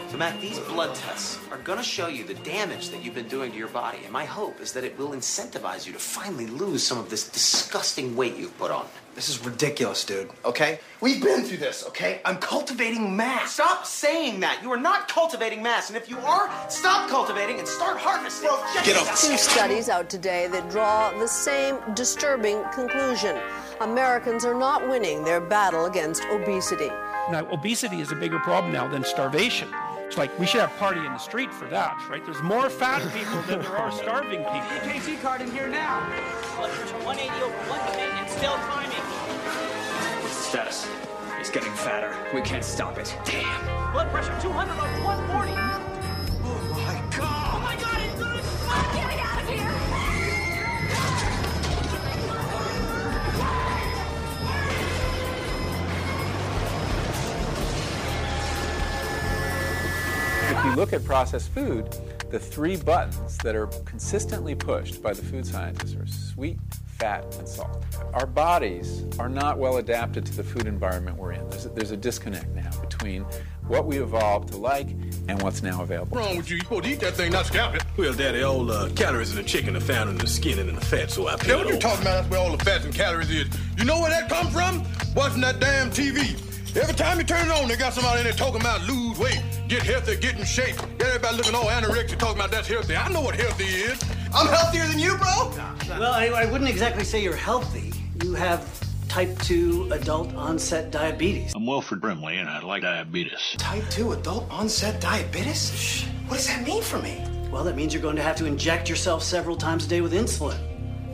So, Matt, these blood tests are going to show you the damage that you've been doing to your body. And my hope is that it will incentivize you to finally lose some of this disgusting weight you've put on. This is ridiculous, dude, okay? We've been through this, okay? I'm cultivating mass. Stop saying that. You are not cultivating mass. And if you are, stop cultivating and start harvesting. Get off Two studies out today that draw the same disturbing conclusion. Americans are not winning their battle against obesity. Now, obesity is a bigger problem now than starvation. It's like we should have party in the street for that, right? There's more fat people than there are starving people. KC card in here now. Blood pressure 180 over 110 and still climbing. What's status? He's getting fatter. We can't stop it. Damn. Blood pressure 200 over 140. Look at processed food, the three buttons that are consistently pushed by the food scientists are sweet, fat, and salt. Our bodies are not well adapted to the food environment we're in. There's a, there's a disconnect now between what we evolved to like and what's now available. What's wrong with you? You supposed to eat that thing, not scalp it. Well, Daddy, all the uh, calories in the chicken are found in the skin and in the fat, so I pay Yeah, it what you over. talking about? That's where all the fats and calories is. You know where that come from? Watching that damn TV. Every time you turn it on, they got somebody in there talking about lose weight, get healthy, get in shape. Get everybody looking all anorexic, talking about that's healthy. I know what healthy is. I'm healthier than you, bro. Well, I, I wouldn't exactly say you're healthy. You have type 2 adult onset diabetes. I'm Wilford Brimley, and I like diabetes. Type 2 adult onset diabetes? What does that mean for me? Well, that means you're going to have to inject yourself several times a day with insulin.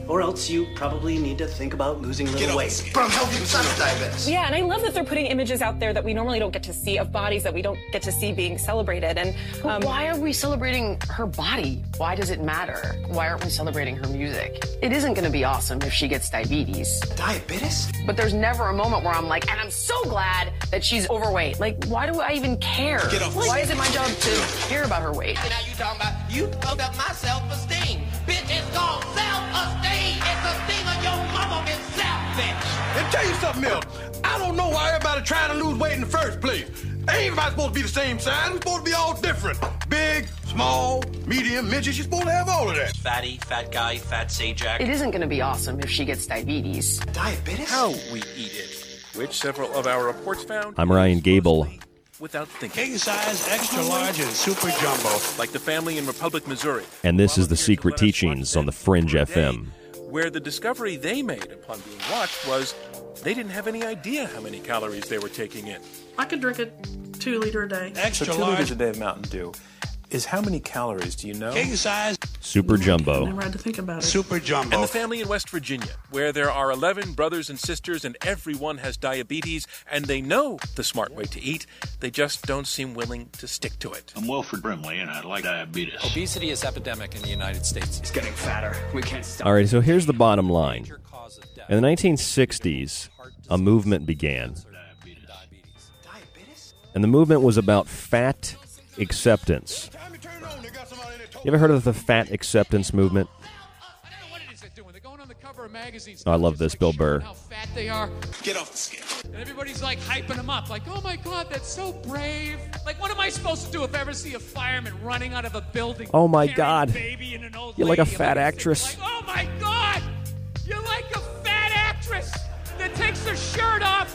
Or else you probably need to think about losing a little weight. But I'm healthy besides diabetes. Yeah, and I love that they're putting images out there that we normally don't get to see of bodies that we don't get to see being celebrated. And um, why are we celebrating her body? Why does it matter? Why aren't we celebrating her music? It isn't going to be awesome if she gets diabetes. Diabetes? But there's never a moment where I'm like, and I'm so glad that she's overweight. Like, why do I even care? Get off Why is it my job to care about her weight? And Now you talking about you fucked up my self-esteem. Bitch, it's called And tell you something else. I don't know why everybody trying to lose weight in the first place. Ain't everybody supposed to be the same size. We're supposed to be all different. Big, small, medium, midget. You're supposed to have all of that. Fatty, fat guy, fat Sajak. It isn't going to be awesome if she gets diabetes. Diabetes? How we eat it, which several of our reports found. I'm Ryan Gable. Without thinking. King size, extra large, and super jumbo. Like the family in Republic, Missouri, And this is the Secret Teachings on the Fringe FM. Where the discovery they made upon being watched was they didn't have any idea how many calories they were taking in. I could drink a two liter a day. Extra so two liters a day of Mountain Dew is how many calories? Do you know? King size. Super Jumbo. Never had to think about it. Super jumbo. And the family in West Virginia, where there are 11 brothers and sisters and everyone has diabetes, and they know the smart way to eat. They just don't seem willing to stick to it. I'm Wilford Brimley, and I like diabetes. Obesity is epidemic in the United States. It's getting fatter. We can't stop. All right, so here's the bottom line. In the 1960s, a movement began. And the movement was about fat acceptance. You ever heard of the fat acceptance movement? Oh, I love this, Bill Burr. fat they are. Get off the scale. And everybody's like hyping them up, like, oh my god, that's so brave. Like, what am I supposed to do if I ever see a fireman running out of a building? Oh my God. a baby and an old You're like a lady? fat Like, actress. oh my god! You're like a fat actress that takes her shirt off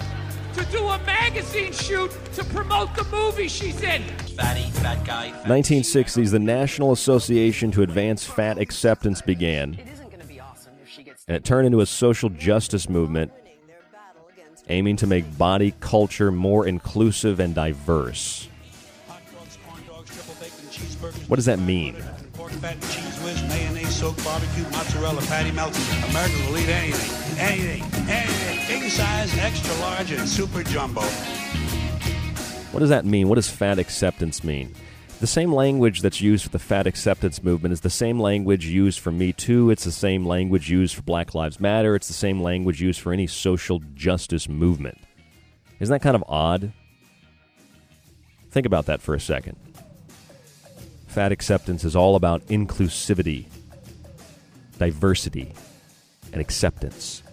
to do a magazine shoot to promote the movie she's in. Fatty, fat guy. 1960s, the National Association to Advance Fat Acceptance began. And it turned into a social justice movement aiming to make body culture more inclusive and diverse. What does that mean? Pork fat and cheese whiz, mayonnaise, soaked barbecue, mozzarella, patty melt. Americans will eat anything, anything, anything. Size, extra large, and super jumbo. What does that mean? What does fat acceptance mean? The same language that's used for the fat acceptance movement is the same language used for Me Too. It's the same language used for Black Lives Matter. It's the same language used for any social justice movement. Isn't that kind of odd? Think about that for a second. Fat acceptance is all about inclusivity, diversity, and acceptance.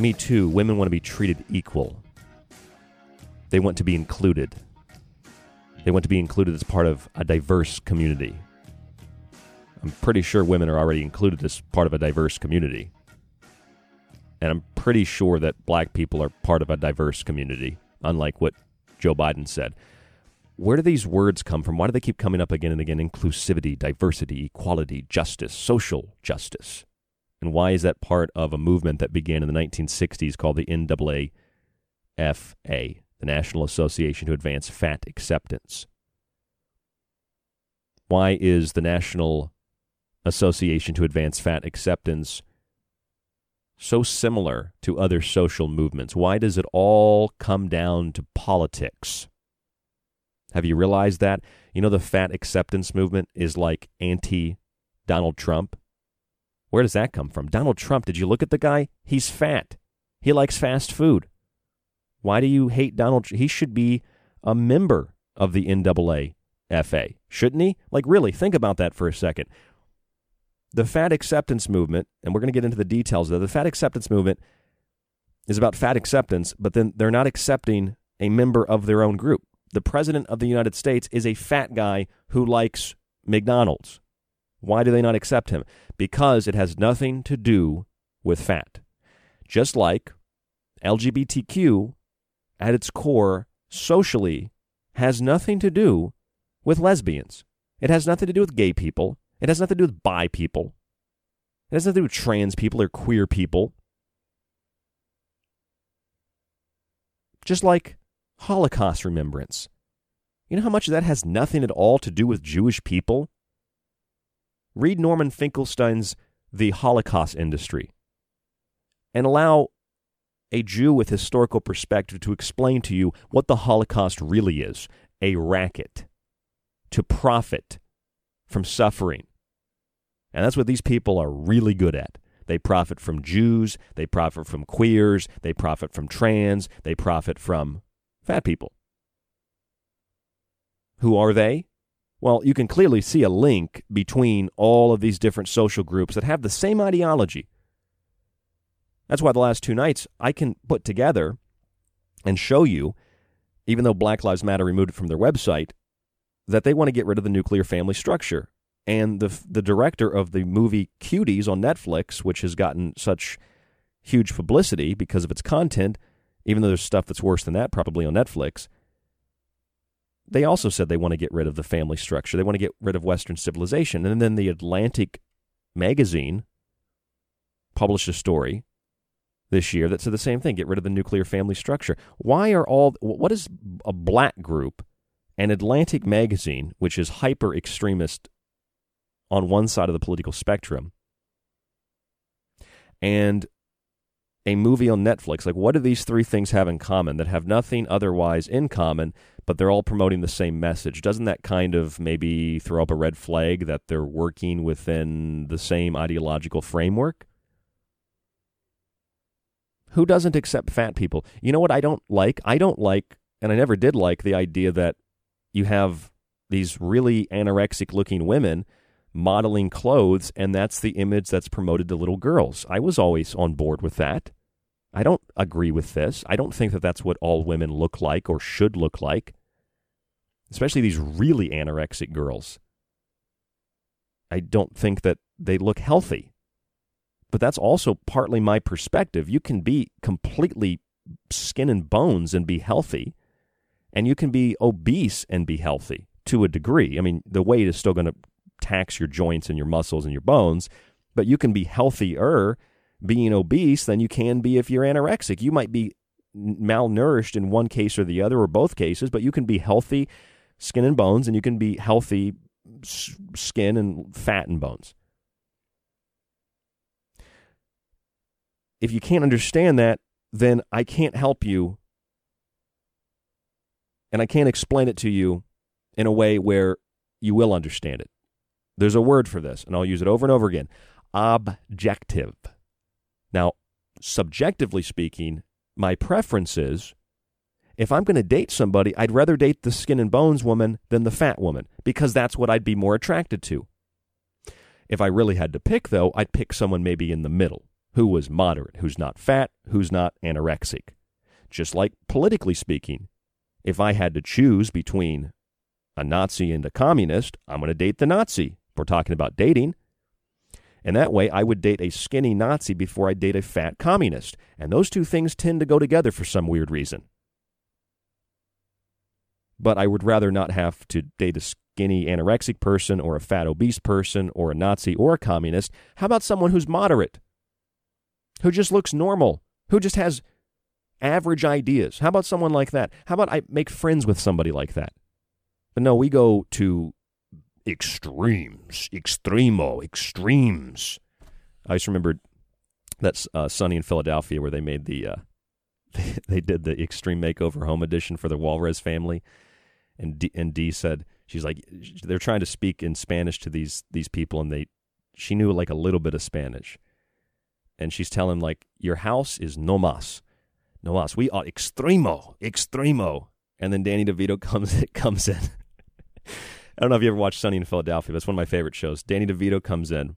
Me Too, women want to be treated equal. They want to be included. They want to be included as part of a diverse community. I'm pretty sure women are already included as part of a diverse community. And I'm pretty sure that black people are part of a diverse community, unlike what Joe Biden said. Where do these words come from? Why do they keep coming up again and again? Inclusivity, diversity, equality, justice, social justice. And why is that part of a movement that began in the 1960s called the NAAFA, the National Association to Advance Fat Acceptance? Why is the National Association to Advance Fat Acceptance so similar to other social movements? Why does it all come down to politics? Have you realized that? You know, the fat acceptance movement is like anti Donald Trump. Where does that come from? Donald Trump, did you look at the guy? He's fat. He likes fast food. Why do you hate Donald? He should be a member of the NAAFA, shouldn't he? Like, really, think about that for a second. The fat acceptance movement, and we're going to get into the details of the fat acceptance movement is about fat acceptance, but then they're not accepting a member of their own group. The president of the United States is a fat guy who likes McDonald's. Why do they not accept him? Because it has nothing to do with fat. Just like LGBTQ, at its core, socially, has nothing to do with lesbians. It has nothing to do with gay people. It has nothing to do with bi people. It has nothing to do with trans people or queer people. Just like Holocaust remembrance. You know how much of that has nothing at all to do with Jewish people? Read Norman Finkelstein's The Holocaust Industry and allow a Jew with historical perspective to explain to you what the Holocaust really is a racket to profit from suffering. And that's what these people are really good at. They profit from Jews, they profit from queers, they profit from trans, they profit from fat people. Who are they? Well, you can clearly see a link between all of these different social groups that have the same ideology. That's why the last two nights I can put together and show you, even though Black Lives Matter removed it from their website, that they want to get rid of the nuclear family structure. And the the director of the movie Cuties on Netflix, which has gotten such huge publicity because of its content, even though there's stuff that's worse than that probably on Netflix, they also said they want to get rid of the family structure. They want to get rid of Western civilization. And then the Atlantic magazine published a story this year that said the same thing get rid of the nuclear family structure. Why are all, what is a black group an Atlantic magazine, which is hyper extremist on one side of the political spectrum, and a movie on Netflix. Like, what do these three things have in common that have nothing otherwise in common, but they're all promoting the same message? Doesn't that kind of maybe throw up a red flag that they're working within the same ideological framework? Who doesn't accept fat people? You know what I don't like? I don't like, and I never did like, the idea that you have these really anorexic looking women modeling clothes, and that's the image that's promoted to little girls. I was always on board with that. I don't agree with this. I don't think that that's what all women look like or should look like, especially these really anorexic girls. I don't think that they look healthy. But that's also partly my perspective. You can be completely skin and bones and be healthy, and you can be obese and be healthy to a degree. I mean, the weight is still going to tax your joints and your muscles and your bones, but you can be healthier being obese than you can be if you're anorexic. You might be malnourished in one case or the other or both cases, but you can be healthy skin and bones and you can be healthy skin and fat and bones. If you can't understand that, then I can't help you and I can't explain it to you in a way where you will understand it. There's a word for this, and I'll use it over and over again objective. Now, subjectively speaking, my preference is if I'm going to date somebody, I'd rather date the skin and bones woman than the fat woman because that's what I'd be more attracted to. If I really had to pick, though, I'd pick someone maybe in the middle who was moderate, who's not fat, who's not anorexic. Just like politically speaking, if I had to choose between a Nazi and a communist, I'm going to date the Nazi. We're talking about dating. And that way, I would date a skinny Nazi before I date a fat communist. And those two things tend to go together for some weird reason. But I would rather not have to date a skinny anorexic person or a fat obese person or a Nazi or a communist. How about someone who's moderate? Who just looks normal? Who just has average ideas? How about someone like that? How about I make friends with somebody like that? But no, we go to extremes, extremo, extremes. I just remembered that's uh, Sunny in Philadelphia where they made the uh, they, they did the extreme makeover home edition for the Walrez family, and D, and Dee said she's like they're trying to speak in Spanish to these these people, and they she knew like a little bit of Spanish, and she's telling like your house is no mas, no mas. We are extremo, extremo, and then Danny DeVito comes comes in. I don't know if you ever watched Sunny in Philadelphia, but it's one of my favorite shows. Danny DeVito comes in,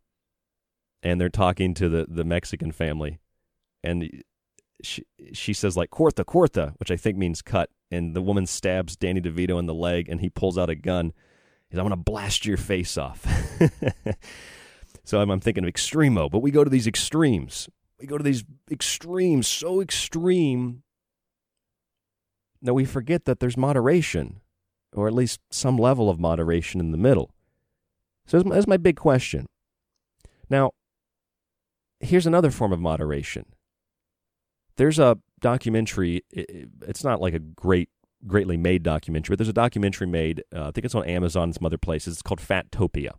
and they're talking to the, the Mexican family, and she she says like "corta, corta," which I think means cut, and the woman stabs Danny DeVito in the leg, and he pulls out a gun. He's, "I'm going to blast your face off." so I'm, I'm thinking of extremo, but we go to these extremes. We go to these extremes, so extreme that we forget that there's moderation or at least some level of moderation in the middle. So that's my big question. Now, here's another form of moderation. There's a documentary. It's not like a great, greatly made documentary, but there's a documentary made. Uh, I think it's on Amazon and some other places. It's called Fattopia,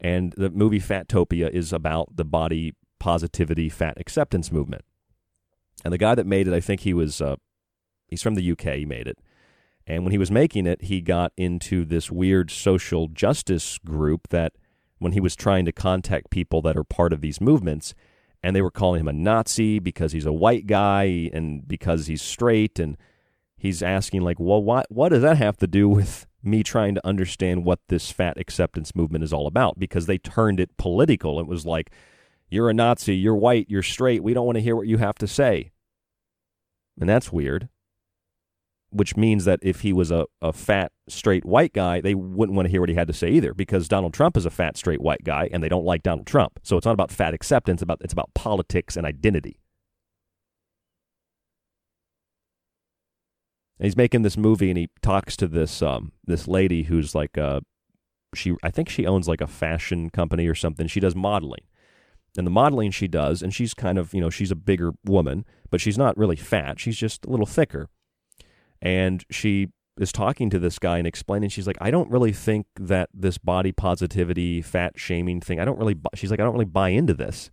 and the movie Fattopia is about the body positivity, fat acceptance movement. And the guy that made it, I think he was, uh, he's from the UK. He made it, and when he was making it, he got into this weird social justice group that when he was trying to contact people that are part of these movements, and they were calling him a Nazi because he's a white guy and because he's straight, and he's asking like, well, what what does that have to do with me trying to understand what this fat acceptance movement is all about? Because they turned it political. It was like, you're a Nazi, you're white, you're straight. We don't want to hear what you have to say, and that's weird which means that if he was a, a fat, straight white guy, they wouldn't want to hear what he had to say either because Donald Trump is a fat, straight white guy and they don't like Donald Trump. So it's not about fat acceptance, about, it's about politics and identity. And he's making this movie and he talks to this um, this lady who's like a, she I think she owns like a fashion company or something. She does modeling. And the modeling she does, and she's kind of, you know, she's a bigger woman, but she's not really fat. She's just a little thicker and she is talking to this guy and explaining she's like i don't really think that this body positivity fat shaming thing i don't really she's like i don't really buy into this.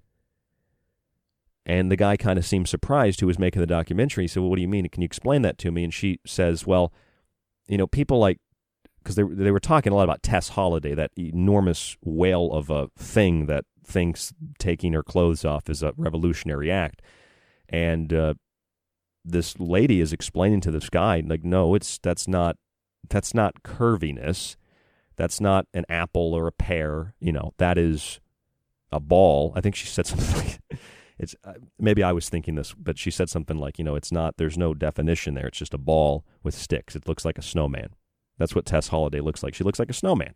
And the guy kind of seemed surprised who was making the documentary. He said well what do you mean? Can you explain that to me? And she says well you know people like because they, they were talking a lot about tess holliday that enormous whale of a thing that thinks taking her clothes off is a revolutionary act. And uh, this lady is explaining to this guy like no it's that's not that's not curviness. That's not an apple or a pear you know that is a ball. I think she said something like it's uh, maybe i was thinking this but she said something like you know it's not there's no definition there. It's just a ball with sticks. It looks like a snowman. That's what tess holliday looks like. She looks like a snowman.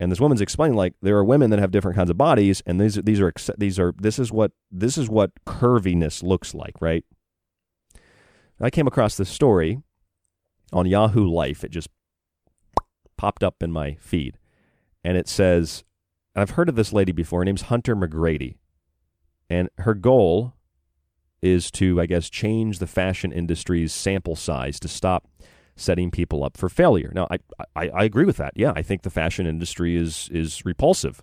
And this woman's explaining like there are women that have different kinds of bodies and these are these are these are this is what this is what curviness looks like right I came across this story on Yahoo Life. It just popped up in my feed. And it says, I've heard of this lady before. Her name's Hunter McGrady. And her goal is to, I guess, change the fashion industry's sample size to stop setting people up for failure. Now, I, I, I agree with that. Yeah, I think the fashion industry is is repulsive.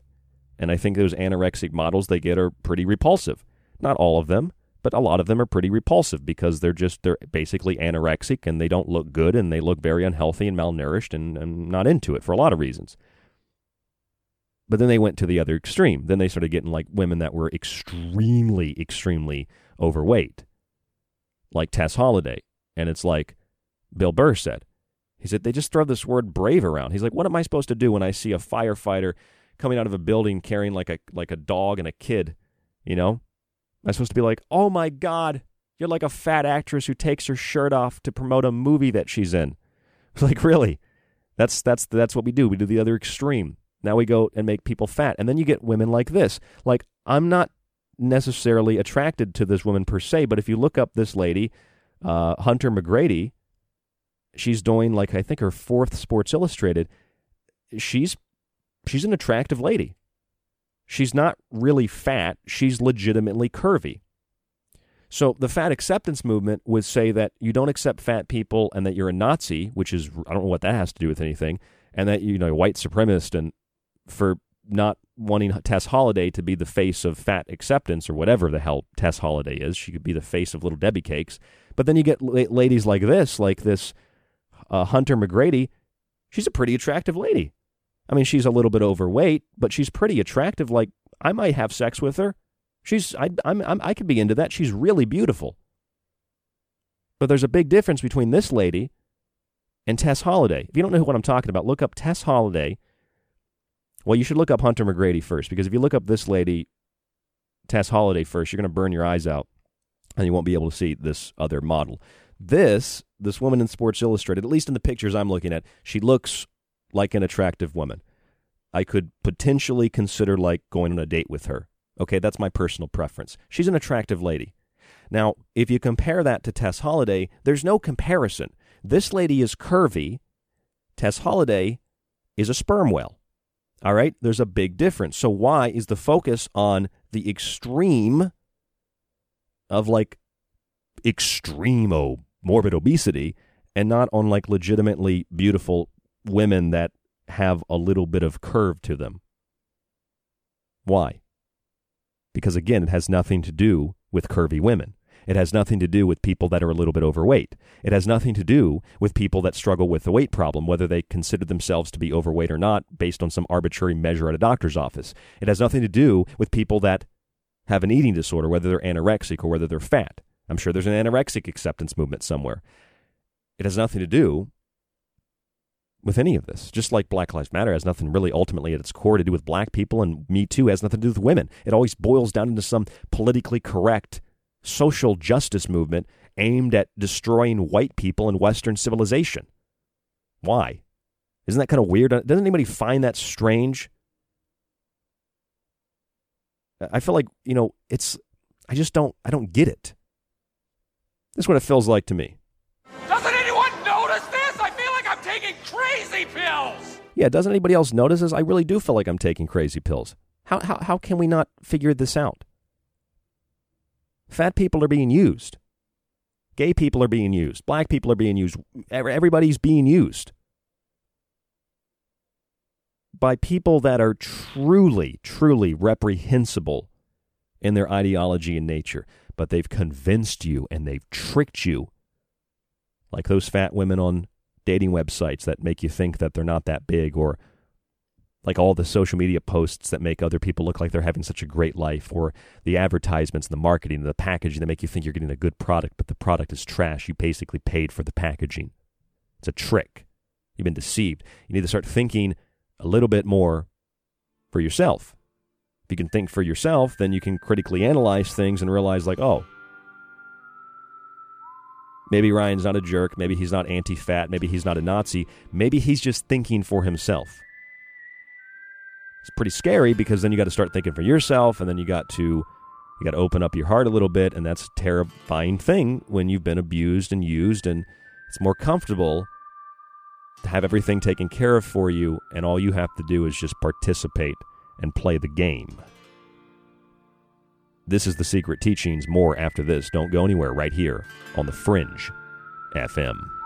And I think those anorexic models they get are pretty repulsive. Not all of them, but a lot of them are pretty repulsive because they're just they're basically anorexic and they don't look good and they look very unhealthy and malnourished and, and not into it for a lot of reasons. But then they went to the other extreme. Then they started getting like women that were extremely extremely overweight like tess holliday. And it's like bill burr said he said they just throw this word brave around. He's like what am i supposed to do when i see a firefighter coming out of a building carrying like a like a dog and a kid you know Am I supposed to be like, oh my God, you're like a fat actress who takes her shirt off to promote a movie that she's in? Like really, that's that's that's what we do. We do the other extreme. Now we go and make people fat, and then you get women like this. Like I'm not necessarily attracted to this woman per se, but if you look up this lady, uh, Hunter McGrady, she's doing like I think her fourth Sports Illustrated. She's she's an attractive lady. She's not really fat. She's legitimately curvy. So the fat acceptance movement would say that you don't accept fat people and that you're a Nazi, which is I don't know what that has to do with anything, and that you know white supremacist and for not wanting Tess Holliday to be the face of fat acceptance or whatever the hell Tess Holliday is. She could be the face of Little Debbie cakes. But then you get la- ladies like this, like this uh, Hunter McGrady. She's a pretty attractive lady. I mean, she's a little bit overweight, but she's pretty attractive. Like I might have sex with her. She's I I'm, I'm I could be into that. She's really beautiful. But there's a big difference between this lady and Tess Holliday. If you don't know what I'm talking about, look up Tess Holliday. Well, you should look up Hunter McGrady first because if you look up this lady, Tess Holliday first, you're going to burn your eyes out and you won't be able to see this other model. This this woman in Sports Illustrated, at least in the pictures I'm looking at, she looks like an attractive woman. I could potentially consider like going on a date with her. Okay, that's my personal preference. She's an attractive lady. Now, if you compare that to Tess Holliday, there's no comparison. This lady is curvy. Tess Holliday is a sperm whale. All right, there's a big difference. So, why is the focus on the extreme of like extreme morbid obesity and not on like legitimately beautiful women that have a little bit of curve to them? Why? Because again, it has nothing to do with curvy women. It has nothing to do with people that are a little bit overweight. It has nothing to do with people that struggle with the weight problem, whether they consider themselves to be overweight or not, based on some arbitrary measure at a doctor's office. It has nothing to do with people that have an eating disorder, whether they're anorexic or whether they're fat. I'm sure there's an anorexic acceptance movement somewhere. It has nothing to do with any of this. Just like Black Lives Matter has nothing really ultimately at its core to do with black people, and Me Too has nothing to do with women. It always boils down into some politically correct social justice movement aimed at destroying white people and Western civilization. Why? Isn't that kind of weird? Doesn't anybody find that strange? I feel like, you know, it's, I just don't, I don't get it. This is what it feels like to me. Crazy pills. Yeah, doesn't anybody else notice this? I really do feel like I'm taking crazy pills. How, how, how can we not figure this out? Fat people are being used. Gay people are being used. Black people are being used. Everybody's being used by people that are truly, truly reprehensible in their ideology and nature. But they've convinced you and they've tricked you. Like those fat women on dating websites that make you think that they're not that big or like all the social media posts that make other people look like they're having such a great life, or the advertisements and the marketing and the packaging that make you think you're getting a good product, but the product is trash. You basically paid for the packaging. It's a trick. You've been deceived. You need to start thinking a little bit more for yourself. If you can think for yourself, then you can critically analyze things and realize, like, oh, maybe Ryan's not a jerk. Maybe he's not anti fat. Maybe he's not a Nazi. Maybe he's just thinking for himself. It's pretty scary because then you got to start thinking for yourself, and then you got to you got to open up your heart a little bit, and that's a terrifying thing when you've been abused and used, and it's more comfortable to have everything taken care of for you, and all you have to do is just participate and play the game. This is the Secret Teachings. More after this. Don't go anywhere right here on The Fringe FM.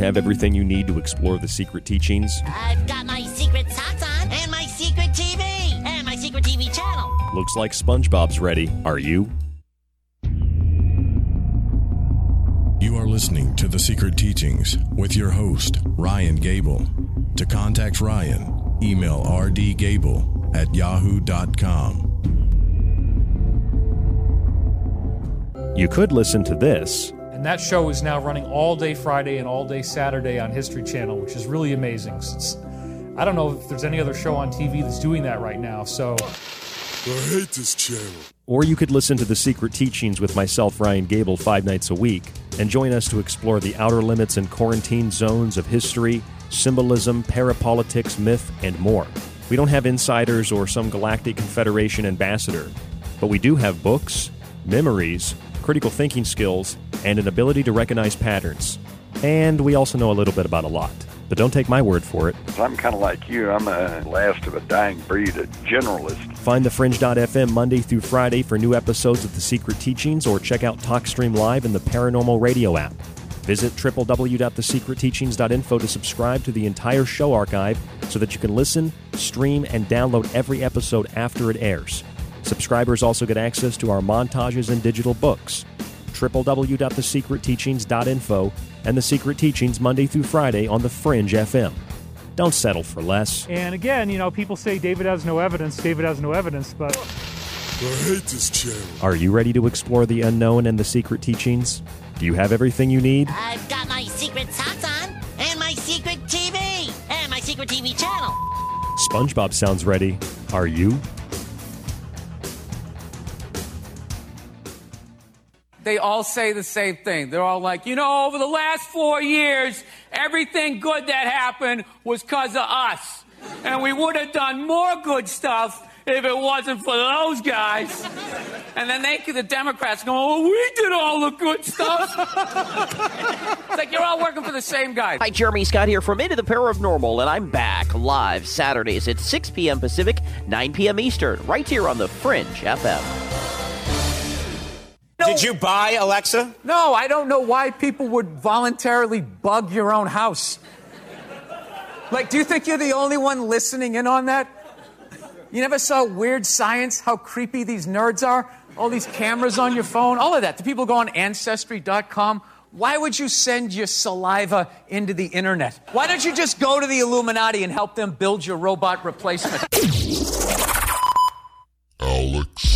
have everything you need to explore the secret teachings? I've got my secret socks on and my secret TV and my secret TV channel. Looks like SpongeBob's ready. Are you? You are listening to The Secret Teachings with your host, Ryan Gable. To contact Ryan, email rdgable at yahoo.com. You could listen to this and that show is now running all day Friday and all day Saturday on History Channel, which is really amazing. Since I don't know if there's any other show on TV that's doing that right now. So I hate this channel. Or you could listen to The Secret Teachings with myself, Ryan Gable, five nights a week, and join us to explore the outer limits and quarantine zones of history, symbolism, parapolitics, myth, and more. We don't have insiders or some galactic confederation ambassador, but we do have books, memories, critical thinking skills, and an ability to recognize patterns. And we also know a little bit about a lot. But don't take my word for it. I'm kind of like you. I'm a last of a dying breed, a generalist. Find the Fringe.fm Monday through Friday for new episodes of The Secret Teachings or check out TalkStream Live in the Paranormal Radio app. Visit www.thesecretteachings.info to subscribe to the entire show archive so that you can listen, stream, and download every episode after it airs. Subscribers also get access to our montages and digital books. www.thesecretteachings.info and The Secret Teachings Monday through Friday on the Fringe FM. Don't settle for less. And again, you know, people say David has no evidence, David has no evidence, but I hate this channel. Are you ready to explore the unknown and the secret teachings? Do you have everything you need? I've got my secret socks on, and my secret TV, and my secret TV channel. SpongeBob sounds ready. Are you? They all say the same thing. They're all like, you know, over the last four years, everything good that happened was because of us. And we would have done more good stuff if it wasn't for those guys. And then they, the Democrats, go, oh, we did all the good stuff. it's like you're all working for the same guy. Hi, Jeremy Scott here from Into the Paranormal, and I'm back live Saturdays at 6 p.m. Pacific, 9 p.m. Eastern, right here on the Fringe FM. Did you buy Alexa? No, I don't know why people would voluntarily bug your own house. Like, do you think you're the only one listening in on that? You never saw Weird Science, how creepy these nerds are? All these cameras on your phone, all of that. Do people go on Ancestry.com? Why would you send your saliva into the internet? Why don't you just go to the Illuminati and help them build your robot replacement? Alex.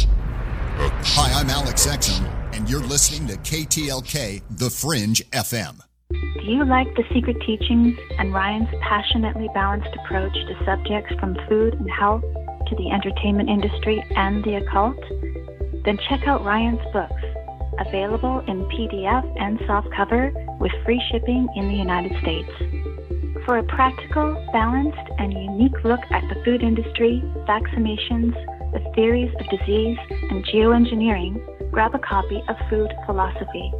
Hi, I'm Alex Exum, and you're listening to KTLK The Fringe FM. Do you like the secret teachings and Ryan's passionately balanced approach to subjects from food and health to the entertainment industry and the occult? Then check out Ryan's books, available in PDF and softcover with free shipping in the United States. For a practical, balanced, and unique look at the food industry, vaccinations, the theories of disease, and geoengineering, grab a copy of Food Philosophy.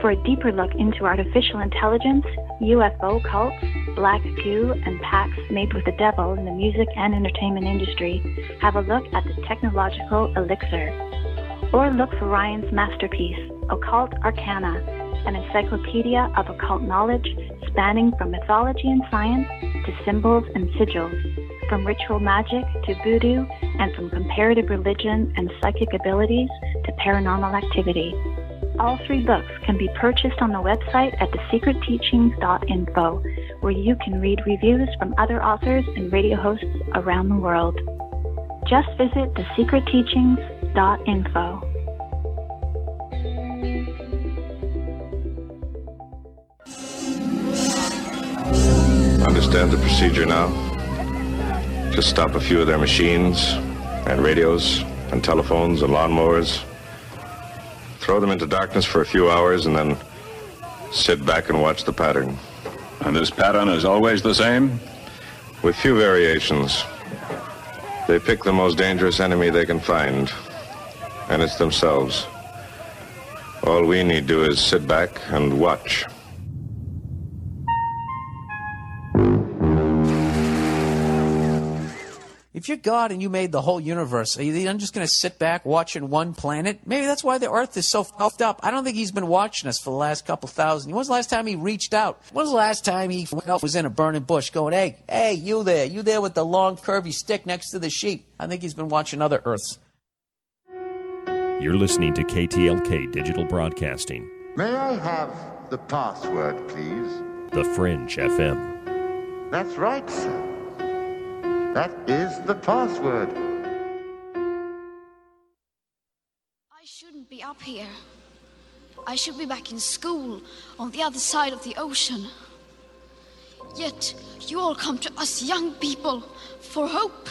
For a deeper look into artificial intelligence, UFO cults, black goo, and pacts made with the devil in the music and entertainment industry, have a look at the technological elixir. Or look for Ryan's masterpiece, Occult Arcana, an encyclopedia of occult knowledge spanning from mythology and science to symbols and sigils, from ritual magic to voodoo, and from comparative religion and psychic abilities to paranormal activity. All three books can be purchased on the website at thesecretteachings.info, where you can read reviews from other authors and radio hosts around the world. Just visit thesecretteachings.info. Understand the procedure now? Just stop a few of their machines and radios and telephones and lawnmowers. Throw them into darkness for a few hours and then sit back and watch the pattern. And this pattern is always the same? With few variations. They pick the most dangerous enemy they can find, and it's themselves. All we need do is sit back and watch. If you're God and you made the whole universe, are you then just going to sit back watching one planet? Maybe that's why the Earth is so puffed up. I don't think he's been watching us for the last couple thousand. When was the last time he reached out? When was the last time he was in a burning bush going, hey, hey, you there, you there with the long curvy stick next to the sheep? I think he's been watching other Earths. You're listening to KTLK Digital Broadcasting, May I have the password, please? The Fringe FM. That's right, sir. That is the password. I shouldn't be up here. I should be back in school on the other side of the ocean. Yet you all come to us young people for hope.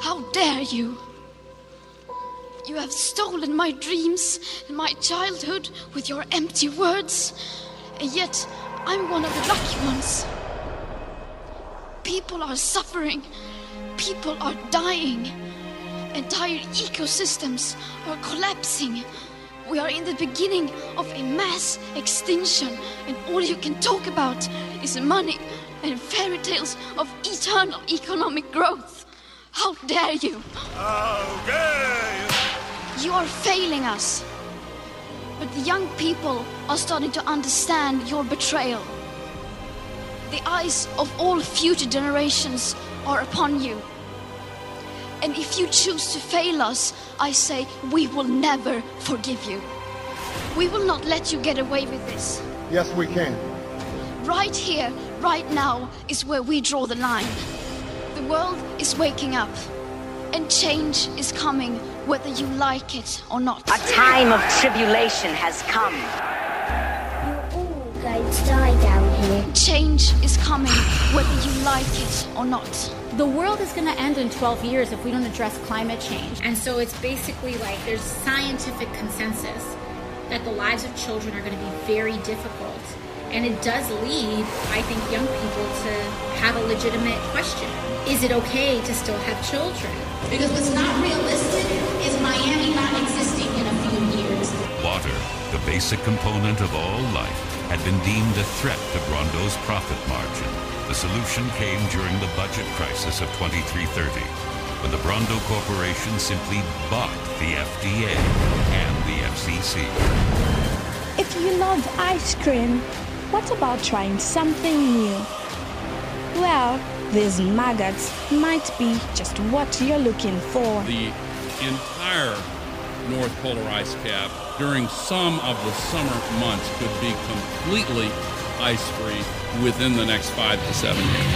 How dare you? You have stolen my dreams and my childhood with your empty words, and yet I'm one of the lucky ones. People are suffering, people are dying, entire ecosystems are collapsing. We are in the beginning of a mass extinction, and all you can talk about is money and fairy tales of eternal economic growth. How dare you! How dare you! You are failing us. But the young people are starting to understand your betrayal. The eyes of all future generations are upon you. And if you choose to fail us, I say we will never forgive you. We will not let you get away with this. Yes, we can. Right here, right now, is where we draw the line. The world is waking up, and change is coming whether you like it or not. A time of tribulation has come. You all guys die down here. Change is coming whether you like it or not. The world is going to end in 12 years if we don't address climate change. And so it's basically like there's scientific consensus that the lives of children are going to be very difficult. And it does lead, I think, young people to have a legitimate question. Is it okay to still have children? Because what's not realistic is Miami not existing in a few years. Water, the basic component of all life, had been deemed a threat to Brawndo's profit margin. The solution came during the budget crisis of 2330, when the Brawndo Corporation simply bought the FDA and the FCC. If you love ice cream, what about trying something new? Well, these maggots might be just what you're looking for. The entire North Polar ice cap during some of the summer months could be completely ice free within the next five to seven years.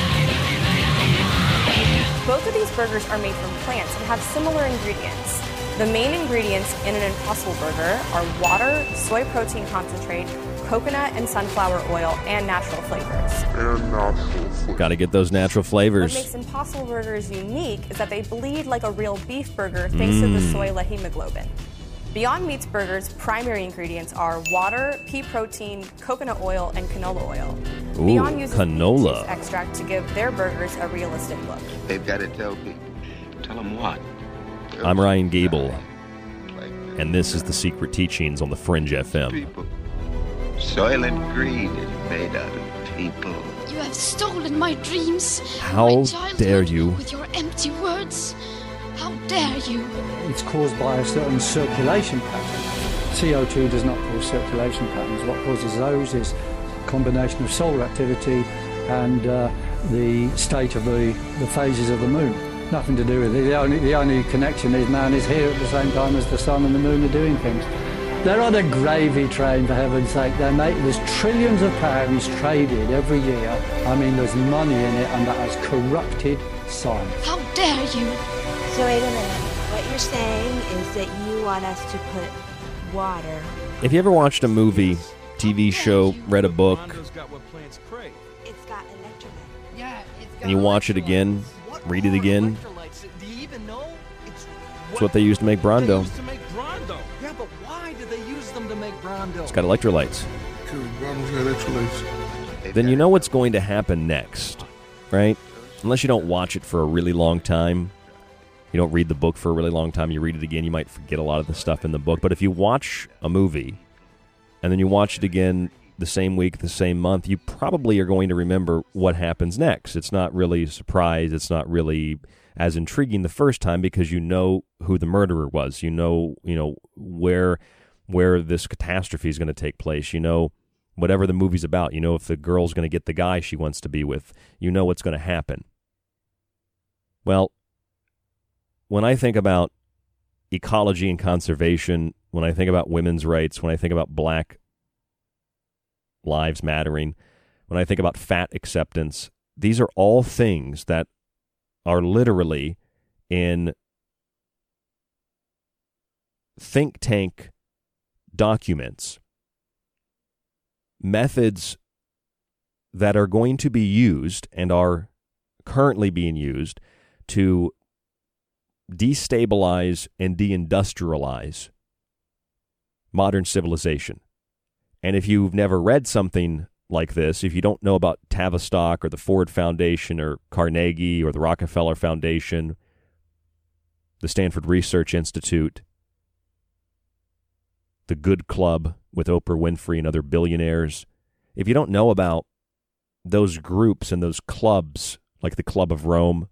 Both of these burgers are made from plants and have similar ingredients. The main ingredients in an Impossible Burger are water, soy protein concentrate, coconut and sunflower oil, and natural flavors. And natural flavors. Got to get those natural flavors. What makes Impossible Burgers unique is that they bleed like a real beef burger thanks to the Mm. soy hemoglobin. Beyond Meat's burgers' primary ingredients are water, pea protein, coconut oil, and canola oil. Ooh, Beyond uses canola. extract to give their burgers a realistic look. They've got to tell people. Tell them what? I'm Ryan Gable, and this is the Secret Teachings on the Fringe FM. Soylent Green is made out of people. You have stolen my dreams. How my dare you. With your empty words. How dare you? It's caused by a certain circulation pattern. CO2 does not cause circulation patterns. What causes those is a combination of solar activity and uh, the state of the, the phases of the moon. Nothing to do with it. The only, the only connection is man is here at the same time as the sun and the moon are doing things. They're on a gravy train, for heaven's sake. They make, there's trillions of pounds traded every year. I mean, there's money in it, and that has corrupted science. How dare you? So wait a minute. What you're saying is that you want us to put water. If you ever watched a movie, TV show, read a book, It's got electrolyte. Yeah, and you watch it again, read it again, Do you even know? It's it's what they use to make Brawndo. to make Brawndo. Yeah, but why did they use them to make Brawndo? It's got electrolytes. Because Brawndo's got electrolytes. Then you know what's going to happen next, right? Unless you don't watch it for a really long time. You don't read the book for a really long time. You read it again, you might forget a lot of the stuff in the book. But if you watch a movie and then you watch it again the same week, the same month, you probably are going to remember what happens next. It's not really a surprise. It's not really as intriguing the first time because you know who the murderer was. You know, you know where where this catastrophe is going to take place. You know whatever the movie's about. You know if the girl's going to get the guy she wants to be with. You know what's going to happen. Well, when I think about ecology and conservation, when I think about women's rights, when I think about black lives mattering, when I think about fat acceptance, these are all things that are literally in think tank documents methods that are going to be used and are currently being used to destabilize and deindustrialize modern civilization. And if you've never read something like this, if you don't know about Tavistock or the Ford Foundation or Carnegie or the Rockefeller Foundation, the Stanford Research Institute, the Good Club with Oprah Winfrey and other billionaires, if you don't know about those groups and those clubs like the Club of Rome,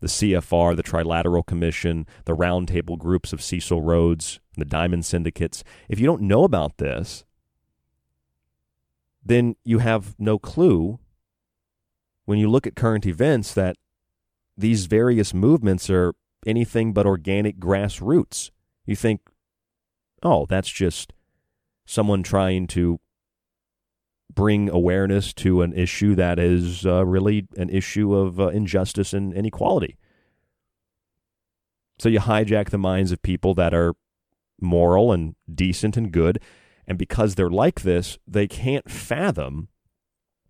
the CFR, the Trilateral Commission, the roundtable groups of Cecil Rhodes, the Diamond Syndicates, if you don't know about this, then you have no clue when you look at current events that these various movements are anything but organic grassroots. You think, oh, that's just someone trying to bring awareness to an issue that is uh, really an issue of uh, injustice and inequality. So you hijack the minds of people that are moral and decent and good. And because they're like this, they can't fathom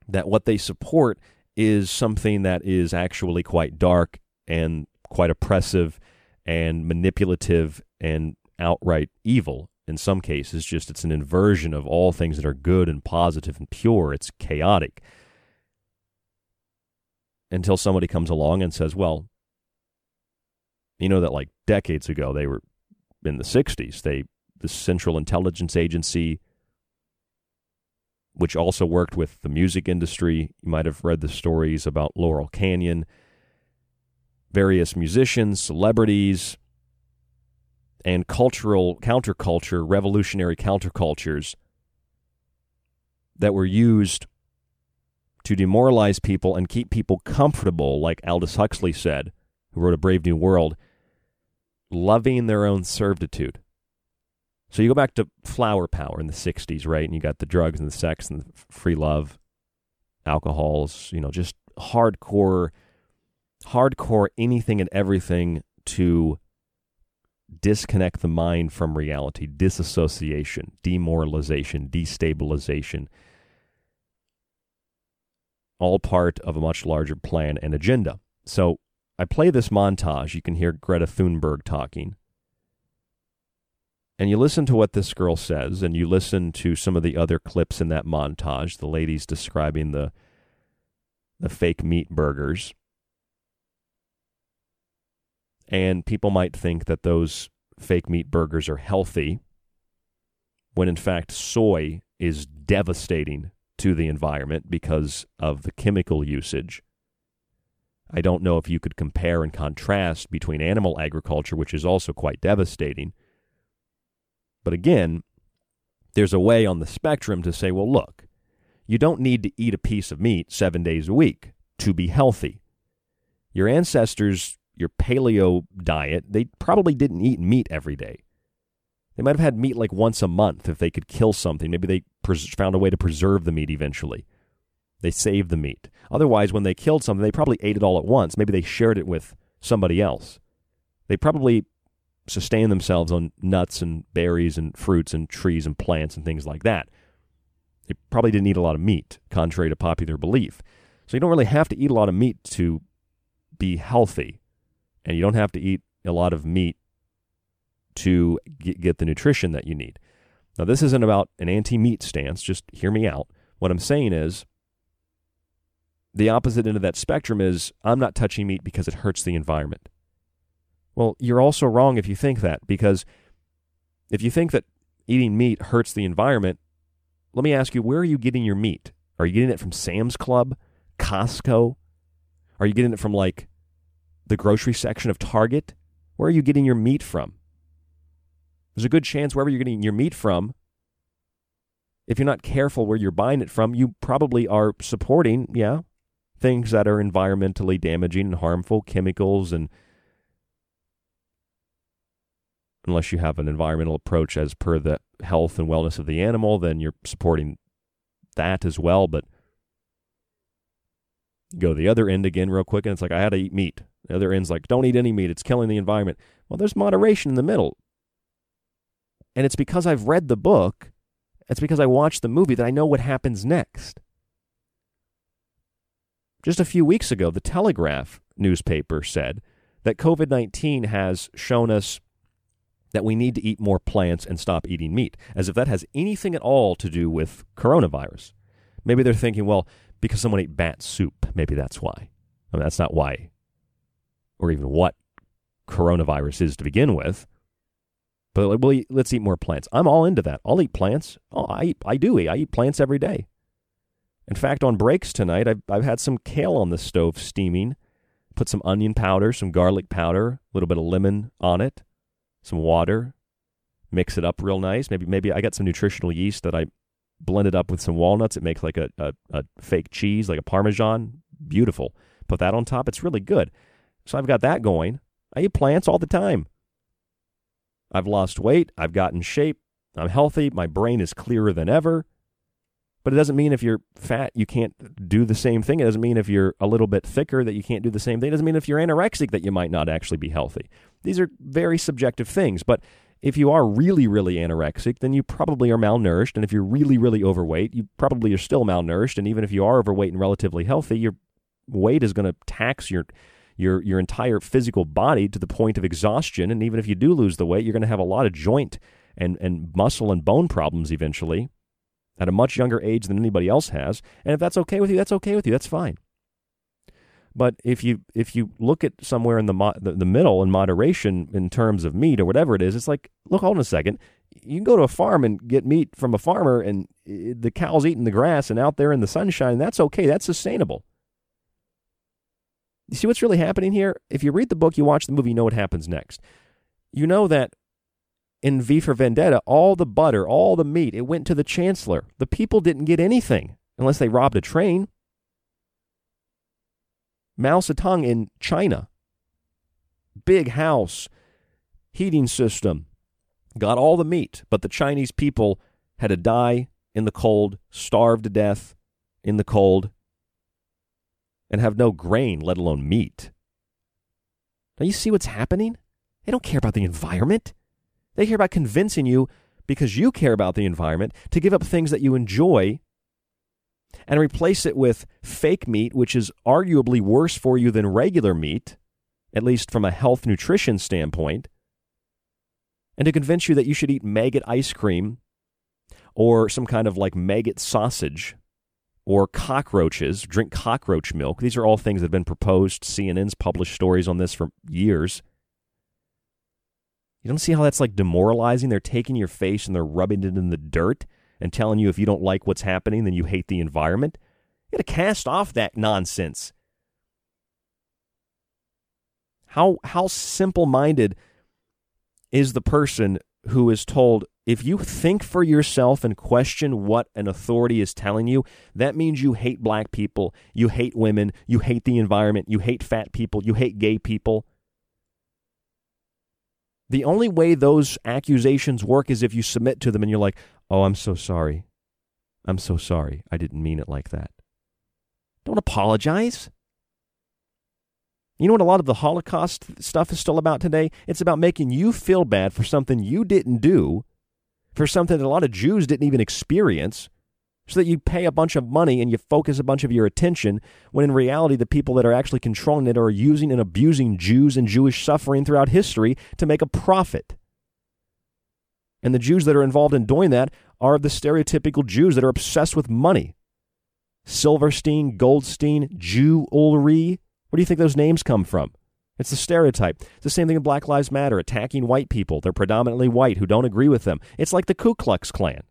that what they support is something that is actually quite dark and quite oppressive and manipulative and outright evil in some cases just it's an inversion of all things that are good and positive and pure. It's chaotic. Until somebody comes along and says well you know that like decades ago they were in the 60s they the central intelligence agency which also worked with the music industry. You might have read the stories about laurel canyon. Various musicians celebrities and cultural counterculture, revolutionary countercultures that were used to demoralize people and keep people comfortable, like Aldous Huxley said, who wrote A Brave New World, loving their own servitude. So you go back to flower power in the 60s, right? And you got the drugs and the sex and the free love, alcohols, you know, just hardcore, hardcore anything and everything to disconnect the mind from reality, disassociation, demoralization, destabilization, all part of a much larger plan and agenda. So I play this montage. You can hear Greta Thunberg talking. And you listen to what this girl says, and you listen to some of the other clips in that montage, the ladies describing the the fake meat burgers and people might think that those fake meat burgers are healthy, when in fact, soy is devastating to the environment because of the chemical usage. I don't know if you could compare and contrast between animal agriculture, which is also quite devastating. But again, there's a way on the spectrum to say, well, look, you don't need to eat a piece of meat seven days a week to be healthy. Your ancestors your paleo diet, they probably didn't eat meat every day. They might have had meat like once a month if they could kill something. Maybe they pres- found a way to preserve the meat eventually. They saved the meat. Otherwise, when they killed something, they probably ate it all at once. Maybe they shared it with somebody else. They probably sustained themselves on nuts and berries and fruits and trees and plants and things like that. They probably didn't eat a lot of meat, contrary to popular belief. So you don't really have to eat a lot of meat to be healthy and you don't have to eat a lot of meat to get the nutrition that you need. Now, this isn't about an anti meat stance, just hear me out. What I'm saying is the opposite end of that spectrum is I'm not touching meat because it hurts the environment. Well, you're also wrong if you think that, because if you think that eating meat hurts the environment, let me ask you, where are you getting your meat? Are you getting it from Sam's Club, Costco? Are you getting it from like the grocery section of Target? Where are you getting your meat from? There's a good chance wherever you're getting your meat from, if you're not careful where you're buying it from, you probably are supporting, yeah, things that are environmentally damaging and harmful, chemicals, and unless you have an environmental approach as per the health and wellness of the animal, then you're supporting that as well. But go to the other end again, real quick, and it's like, I had to eat meat. The other end's like, don't eat any meat. It's killing the environment. Well, there's moderation in the middle. And it's because I've read the book It's because I watched the movie that I know what happens next. Just a few weeks ago, the Telegraph newspaper said that COVID 19 has shown us that we need to eat more plants and stop eating meat, as if that has anything at all to do with coronavirus. Maybe they're thinking, well, because someone ate bat soup, maybe that's why. I mean, that's not why, or even what coronavirus is to begin with. But let's eat more plants. I'm all into that. I'll eat plants. Oh, I eat, I do eat. I eat plants every day. In fact, on breaks tonight, I've, I've had some kale on the stove steaming. Put some onion powder, some garlic powder, a little bit of lemon on it, some water. Mix it up real nice. Maybe maybe I got some nutritional yeast that I blended up with some walnuts. It makes like a, a, a fake cheese, like a parmesan. Beautiful. Put that on top. It's really good. So I've got that going. I eat plants all the time. I've lost weight. I've gotten shape. I'm healthy. My brain is clearer than ever. But it doesn't mean if you're fat, you can't do the same thing. It doesn't mean if you're a little bit thicker that you can't do the same thing. It doesn't mean if you're anorexic that you might not actually be healthy. These are very subjective things. But if you are really, really anorexic, then you probably are malnourished. And if you're really, really overweight, you probably are still malnourished. And even if you are overweight and relatively healthy, your weight is going to tax your your your entire physical body to the point of exhaustion. And even if you do lose the weight, you're going to have a lot of joint and, and muscle and bone problems eventually at a much younger age than anybody else has. And if that's okay with you, that's okay with you. That's fine. But if you if you look at somewhere in the, mo- the, the middle in moderation in terms of meat or whatever it is, it's like look, hold on a second. You can go to a farm and get meat from a farmer, and eh, the cow's eating the grass and out there in the sunshine. That's okay. That's sustainable. You see what's really happening here? If you read the book, you watch the movie, you know what happens next. You know that in V for Vendetta, all the butter, all the meat, it went to the chancellor. The people didn't get anything unless they robbed a train. Mao Zedong in China, big house, heating system, got all the meat, but the Chinese people had to die in the cold, starved to death in the cold, and have no grain, let alone meat. Now you see what's happening? They don't care about the environment. They care about convincing you, because you care about the environment, to give up things that you enjoy and replace it with fake meat, which is arguably worse for you than regular meat, at least from a health nutrition standpoint, and to convince you that you should eat maggot ice cream or some kind of like maggot sausage or cockroaches, drink cockroach milk. These are all things that have been proposed. CNN's published stories on this for years. You don't see how that's like demoralizing? They're taking your face and they're rubbing it in the dirt and telling you if you don't like what's happening, then you hate the environment. You got to cast off that nonsense. How how simple-minded is the person who is told if you think for yourself and question what an authority is telling you, that means you hate black people, you hate women, you hate the environment, you hate fat people, you hate gay people. The only way those accusations work is if you submit to them and you're like, oh, I'm so sorry. I'm so sorry. I didn't mean it like that. Don't apologize. You know what a lot of the Holocaust stuff is still about today? It's about making you feel bad for something you didn't do, for something that a lot of Jews didn't even experience, so that you pay a bunch of money and you focus a bunch of your attention when in reality the people that are actually controlling it are using and abusing Jews and Jewish suffering throughout history to make a profit. And the Jews that are involved in doing that are the stereotypical Jews that are obsessed with money. Silverstein, Goldstein, Jewelry. Where do you think those names come from? It's the stereotype. It's the same thing in Black Lives Matter, attacking white people. They're predominantly white who don't agree with them. It's like the Ku Klux Klan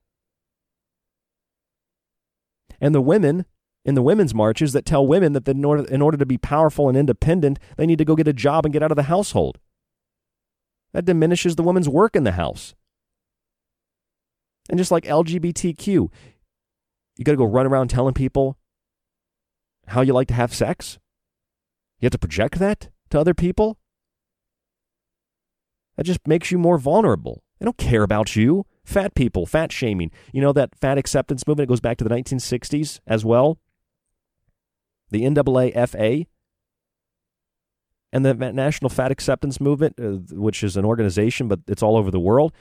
and the women in the women's marches that tell women that in order, in order to be powerful and independent, they need to go get a job and get out of the household. That diminishes the woman's work in the house. And just like LGBTQ, you got to go run around telling people how you like to have sex? You have to project that to other people? That just makes you more vulnerable. They don't care about you. Fat people, fat shaming. You know that fat acceptance movement it goes back to the 1960s as well. The NAAFA and the National Fat Acceptance Movement, uh, which is an organization, but it's all over the world.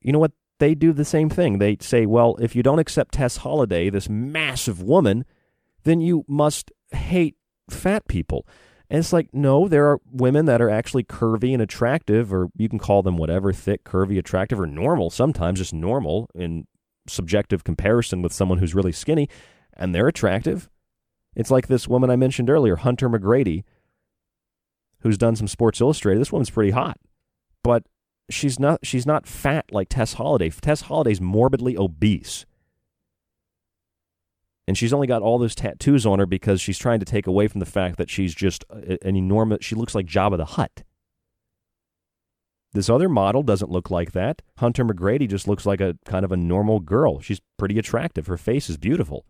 You know what they do the same thing. They say, well, if you don't accept Tess Holliday, this massive woman, then you must hate fat people. And it's like, no, there are women that are actually curvy and attractive, or you can call them whatever, thick, curvy, attractive, or normal, sometimes just normal in subjective comparison with someone who's really skinny, and they're attractive. It's like this woman I mentioned earlier, Hunter McGrady, who's done some Sports Illustrated. This woman's pretty hot, but she's not she's not fat like Tess Holliday. Tess Holliday's morbidly obese. And she's only got all those tattoos on her because she's trying to take away from the fact that she's just an enormous she looks like Jabba the Hutt. This other model doesn't look like that. Hunter McGrady just looks like a kind of a normal girl. She's pretty attractive. Her face is beautiful.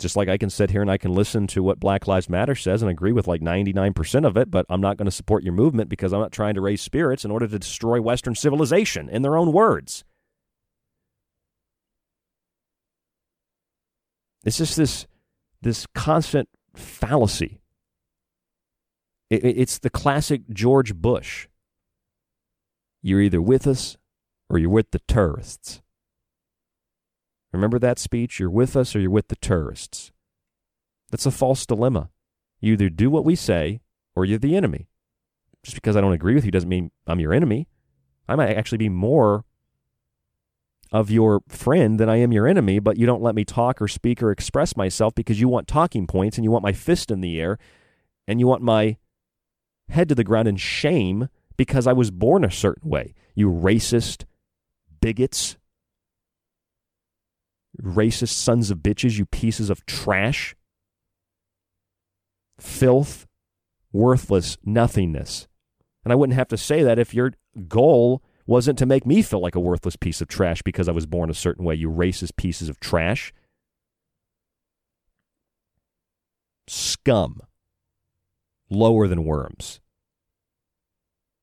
Just like I can sit here and I can listen to what Black Lives Matter says and agree with like 99% of it, but I'm not going to support your movement because I'm not trying to raise spirits in order to destroy Western civilization, in their own words. It's just this, this constant fallacy. It, it's the classic George Bush. You're either with us or you're with the terrorists. Remember that speech? You're with us or you're with the terrorists. That's a false dilemma. You either do what we say or you're the enemy. Just because I don't agree with you doesn't mean I'm your enemy. I might actually be more of your friend than I am your enemy, but you don't let me talk or speak or express myself because you want talking points and you want my fist in the air and you want my head to the ground in shame because I was born a certain way. You racist bigots racist sons of bitches, you pieces of trash, filth, worthless nothingness. And I wouldn't have to say that if your goal wasn't to make me feel like a worthless piece of trash because I was born a certain way, you racist pieces of trash. Scum. Lower than worms.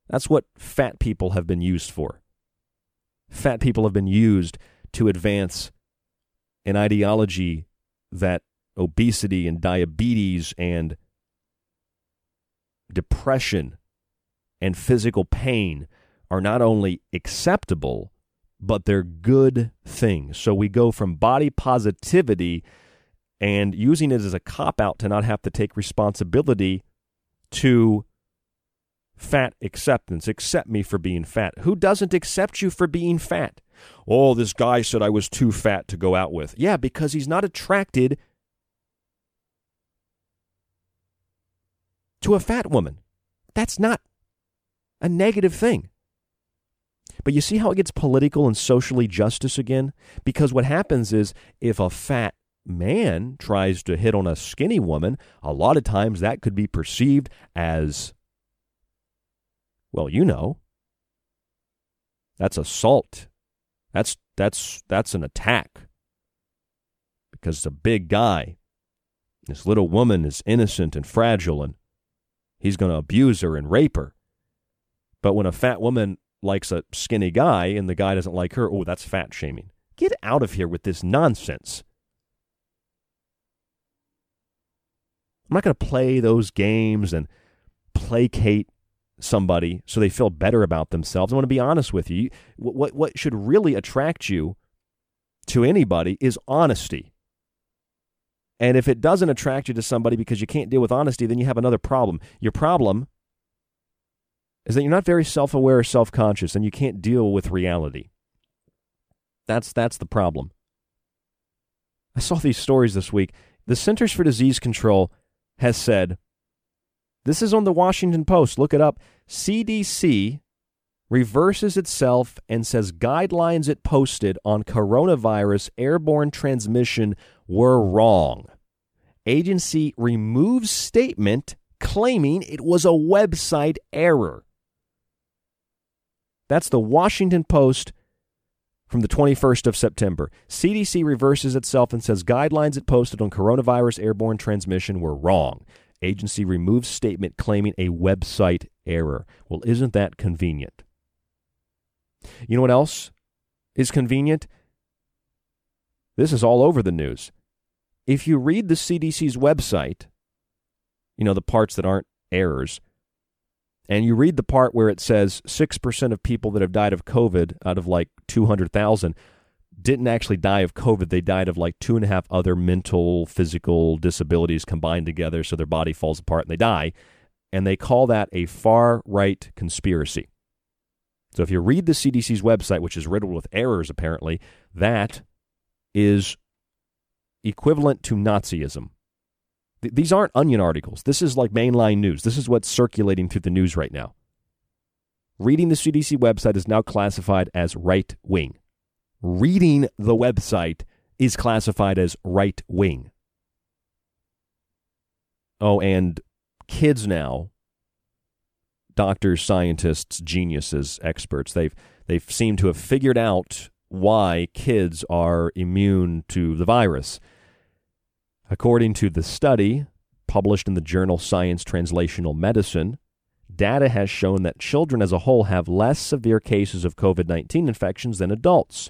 That's what fat people have been used for. Fat people have been used to advance an ideology that obesity and diabetes and depression and physical pain are not only acceptable, but they're good things. So we go from body positivity and using it as a cop out to not have to take responsibility to fat acceptance. Accept me for being fat. Who doesn't accept you for being fat? Oh, this guy said I was too fat to go out with. Yeah, because he's not attracted to a fat woman. That's not a negative thing. But you see how it gets political and socially justice again? Because what happens is if a fat man tries to hit on a skinny woman, a lot of times that could be perceived as, well, you know, that's assault that's that's that's an attack. Because it's a big guy. This little woman is innocent and fragile and he's going to abuse her and rape her. But when a fat woman likes a skinny guy and the guy doesn't like her, oh, that's fat shaming. Get out of here with this nonsense. I'm not going to play those games and placate somebody so they feel better about themselves. I want to be honest with you. What, what should really attract you to anybody is honesty. And if it doesn't attract you to somebody because you can't deal with honesty, then you have another problem. Your problem is that you're not very self aware or self conscious and you can't deal with reality. That's, that's the problem. I saw these stories this week. The Centers for Disease Control has said this is on the Washington Post. Look it up. CDC reverses itself and says guidelines it posted on coronavirus airborne transmission were wrong. Agency removes statement claiming it was a website error. That's the Washington Post from the 21st of September. CDC reverses itself and says guidelines it posted on coronavirus airborne transmission were wrong. Agency removes statement claiming a website error. Well, isn't that convenient? You know what else is convenient? This is all over the news. If you read the CDC's website, you know, the parts that aren't errors, and you read the part where it says 6% of people that have died of COVID out of like 200,000 didn't actually die of COVID. They died of like two and a half other mental, physical disabilities combined together, so their body falls apart and they die. And they call that a far right conspiracy. So if you read the CDC's website, which is riddled with errors apparently, that is equivalent to Nazism. Th- these aren't onion articles. This is like mainline news. This is what's circulating through the news right now. Reading the CDC website is now classified as right wing. Reading the website is classified as right wing. Oh, and kids now, doctors, scientists, geniuses, experts, they've they've seemed to have figured out why kids are immune to the virus. According to the study published in the journal Science Translational Medicine, data has shown that children as a whole have less severe cases of COVID 19 infections than adults.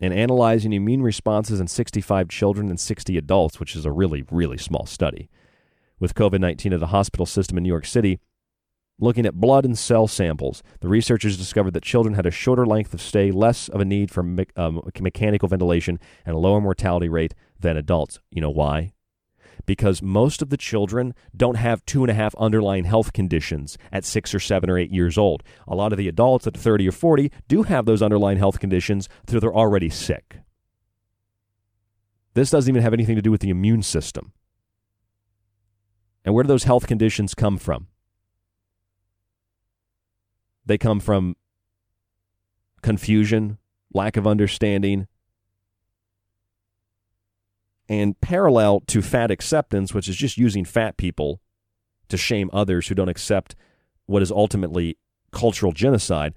In analyzing immune responses in 65 children and 60 adults, which is a really, really small study, with COVID 19 at a hospital system in New York City, Looking at blood and cell samples, the researchers discovered that children had a shorter length of stay, less of a need for me- um, mechanical ventilation, and a lower mortality rate than adults. You know why? Because most of the children don't have two and a half underlying health conditions at six or seven or eight years old. A lot of the adults at 30 or 40 do have those underlying health conditions, so they're already sick. This doesn't even have anything to do with the immune system. And where do those health conditions come from? They come from confusion, lack of understanding, and parallel to fat acceptance, which is just using fat people to shame others who don't accept what is ultimately cultural genocide.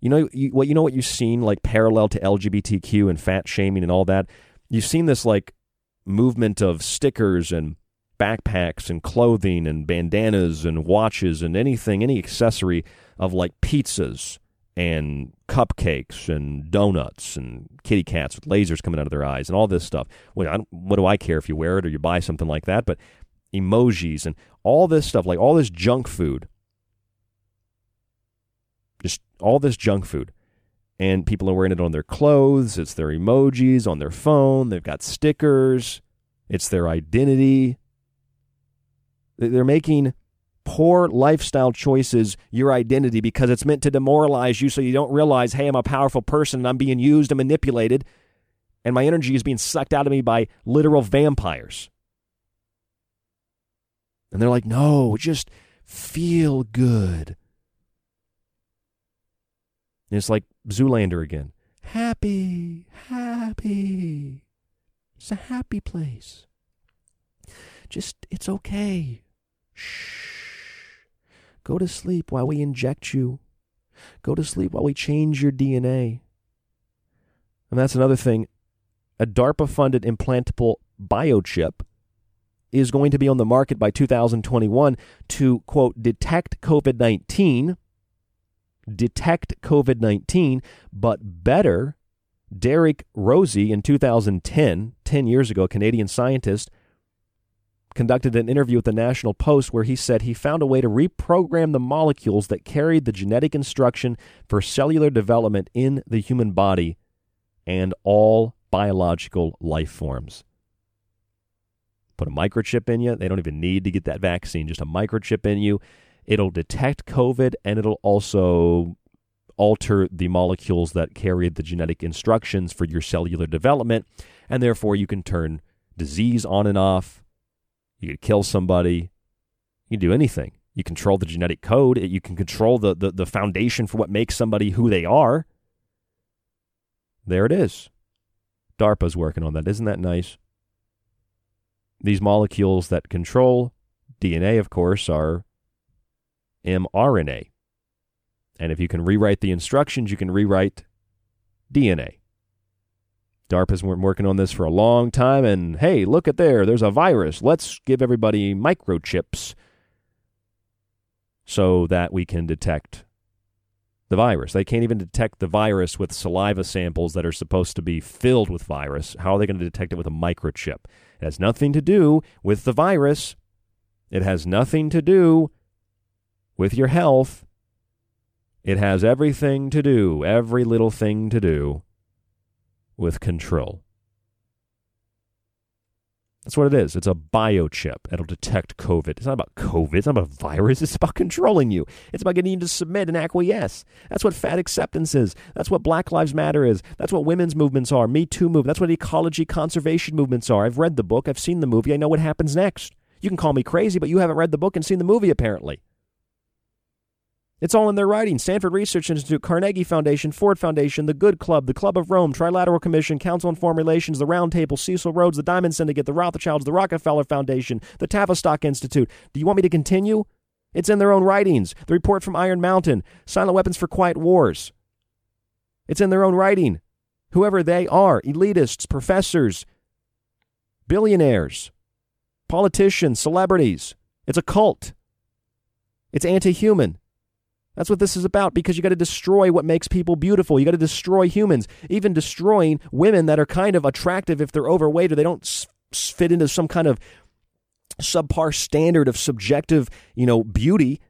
You know you, what you know what you've seen like parallel to LGBTQ and fat shaming and all that. You've seen this like movement of stickers and backpacks and clothing and bandanas and watches and anything, any accessory of like pizzas and cupcakes and donuts and kitty cats with lasers coming out of their eyes and all this stuff. Well, what do I care if you wear it or you buy something like that? But emojis and all this stuff, like all this junk food, just all this junk food. And people are wearing it on their clothes, it's their emojis on their phone, they've got stickers, it's their identity. They're making poor lifestyle choices your identity because it's meant to demoralize you so you don't realize, hey, I'm a powerful person and I'm being used and manipulated, and my energy is being sucked out of me by literal vampires. And they're like, no, just feel good. And it's like Zoolander again. Happy, happy. It's a happy place. Just, it's okay. Shh. Go to sleep while we inject you. Go to sleep while we change your DNA. And that's another thing. A DARPA funded implantable biochip is going to be on the market by 2021 to, quote, detect COVID 19, detect COVID 19, but better. Derrick Rossi in 2010, 10 years ago, Canadian scientist, conducted an interview with the National Post where he said he found a way to reprogram the molecules that carried the genetic instruction for cellular development in the human body and all biological life forms. Put a microchip in you. They don't even need to get that vaccine, just a microchip in you. It'll detect COVID and it'll also alter the molecules that carry the genetic instructions for your cellular development. And therefore, you can turn disease on and off, you could kill somebody. You can do anything. You control the genetic code. You can control the, the, the foundation for what makes somebody who they are. There it is. DARPA's working on that. Isn't that nice? These molecules that control DNA, of course, are mRNA. And if you can rewrite the instructions, you can rewrite DNA. DARPA's been working on this for a long time, and hey, look at there, there's a virus. Let's give everybody microchips so that we can detect the virus. They can't even detect the virus with saliva samples that are supposed to be filled with virus. How are they going to detect it with a microchip? It has nothing to do with the virus. It has nothing to do with your health, it has everything to do, every little thing to do with control. That's what it is. It's a biochip. It'll detect COVID. It's not about COVID. It's not about virus. It's about controlling you. It's about getting you to submit and acquiesce. That's what fat acceptance is. That's what Black Lives Matter is. That's what women's movements are. Me Too movement. That's what ecology conservation movements are. I've read the book. I've seen the movie. I know what happens next. You can call me crazy, but you haven't read the book and seen the movie, apparently. It's all in their writing. Stanford Research Institute, Carnegie Foundation, Ford Foundation, the Good Club, the Club of Rome, Trilateral Commission, Council on Foreign Relations, the Round Table, Cecil Rhodes, the Diamond Syndicate, the Rothschilds, the Rockefeller Foundation, the Tavistock Institute. Do you want me to continue? It's in their own writings. The report from Iron Mountain, Silent Weapons for Quiet Wars. It's in their own writing. Whoever they are, elitists, professors, billionaires, politicians, celebrities. It's a cult. It's anti human. That's what this is about because you got to destroy what makes people beautiful. You got to destroy humans, even destroying women that are kind of attractive if they're overweight or they don't fit into some kind of subpar standard of subjective, you know, beauty.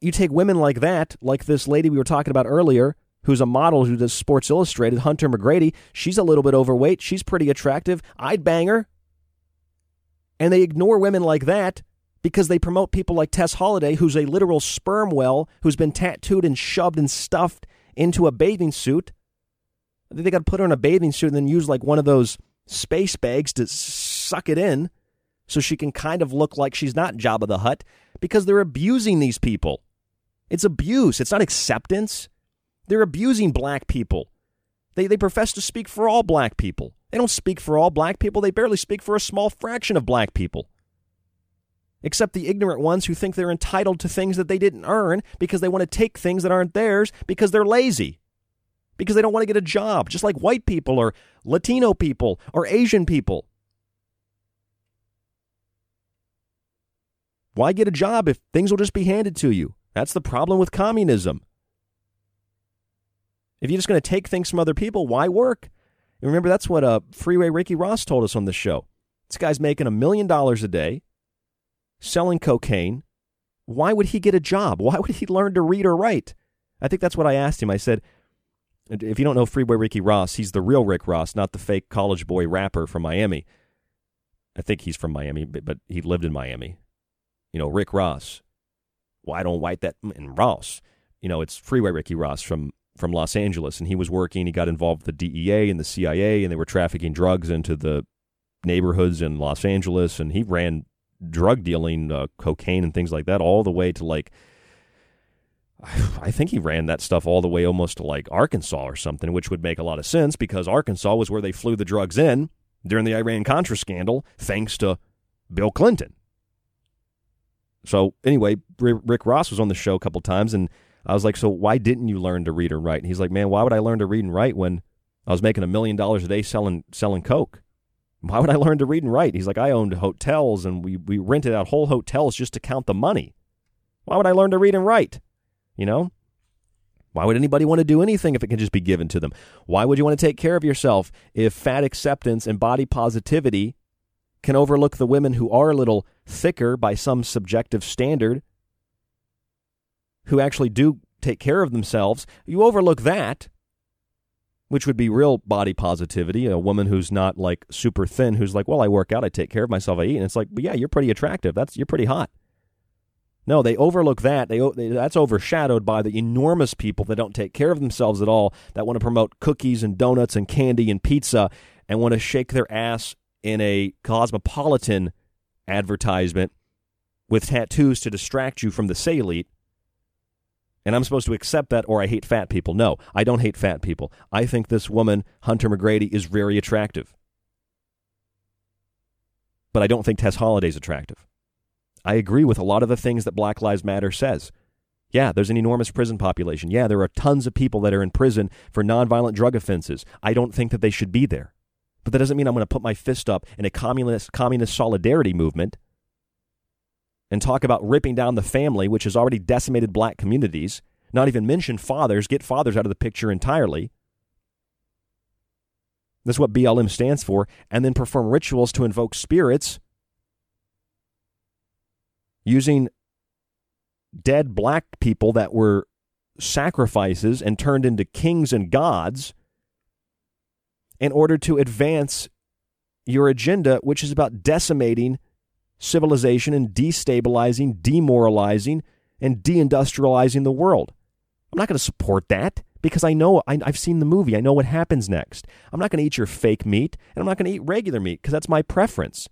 You take women like that, like this lady we were talking about earlier, who's a model who does Sports Illustrated, Hunter McGrady. She's a little bit overweight. She's pretty attractive. I'd bang her. And they ignore women like that because they promote people like Tess Holliday, who's a literal sperm whale, who's been tattooed and shoved and stuffed into a bathing suit. They got to put her in a bathing suit and then use like one of those space bags to suck it in so she can kind of look like she's not Jabba the Hutt because they're abusing these people. It's abuse, it's not acceptance. They're abusing black people. They, they profess to speak for all black people. They don't speak for all black people, they barely speak for a small fraction of black people except the ignorant ones who think they're entitled to things that they didn't earn because they want to take things that aren't theirs because they're lazy, because they don't want to get a job, just like white people or Latino people or Asian people. Why get a job if things will just be handed to you? That's the problem with communism. If you're just going to take things from other people, why work? And remember, that's what uh, Freeway Ricky Ross told us on the show. This guy's making a million dollars a day selling cocaine, why would he get a job? Why would he learn to read or write? I think that's what I asked him. I said, if you don't know Freeway Ricky Ross, he's the real Rick Ross, not the fake college boy rapper from Miami. I think he's from Miami, but he lived in Miami. You know, Rick Ross. Why don't white that and Ross? You know, it's Freeway Ricky Ross from from Los Angeles, and he was working. He got involved with the DEA and the CIA, and they were trafficking drugs into the neighborhoods in Los Angeles, and he ran drug dealing, uh, cocaine and things like that, all the way to like. I think he ran that stuff all the way almost to like Arkansas or something, which would make a lot of sense because Arkansas was where they flew the drugs in during the Iran Contra scandal, thanks to Bill Clinton. So anyway, Rick Ross was on the show a couple times, and I was like, "So why didn't you learn to read and write?" And he's like, "Man, why would I learn to read and write when I was making a million dollars a day selling selling coke?" Why would I learn to read and write? He's like, I owned hotels and we, we rented out whole hotels just to count the money. Why would I learn to read and write? You know? Why would anybody want to do anything if it can just be given to them? Why would you want to take care of yourself if fat acceptance and body positivity can overlook the women who are a little thicker by some subjective standard, who actually do take care of themselves? You overlook that which would be real body positivity. A woman who's not like super thin, who's like, well, I work out, I take care of myself, I eat, and it's like, yeah, you're pretty attractive. That's you're pretty hot. No, they overlook that. They, they, that's overshadowed by the enormous people that don't take care of themselves at all. That want to promote cookies and donuts and candy and pizza, and want to shake their ass in a cosmopolitan advertisement with tattoos to distract you from the salient and I'm supposed to accept that or I hate fat people. No, I don't hate fat people. I think this woman, Hunter McGrady, is very attractive. But I don't think Tess Holliday's attractive. I agree with a lot of the things that Black Lives Matter says. Yeah, there's an enormous prison population. Yeah, there are tons of people that are in prison for nonviolent drug offenses. I don't think that they should be there. But that doesn't mean I'm going to put my fist up in a communist communist solidarity movement and talk about ripping down the family, which has already decimated black communities, not even mention fathers, get fathers out of the picture entirely. That's what BLM stands for, and then perform rituals to invoke spirits using dead black people that were sacrifices and turned into kings and gods in order to advance your agenda, which is about decimating civilization and destabilizing, demoralizing, and deindustrializing the world. I'm not going to support that because I know I, have seen the movie. I know what happens next. I'm not going to eat your fake meat, and I'm not going to eat regular meat because that's my preference.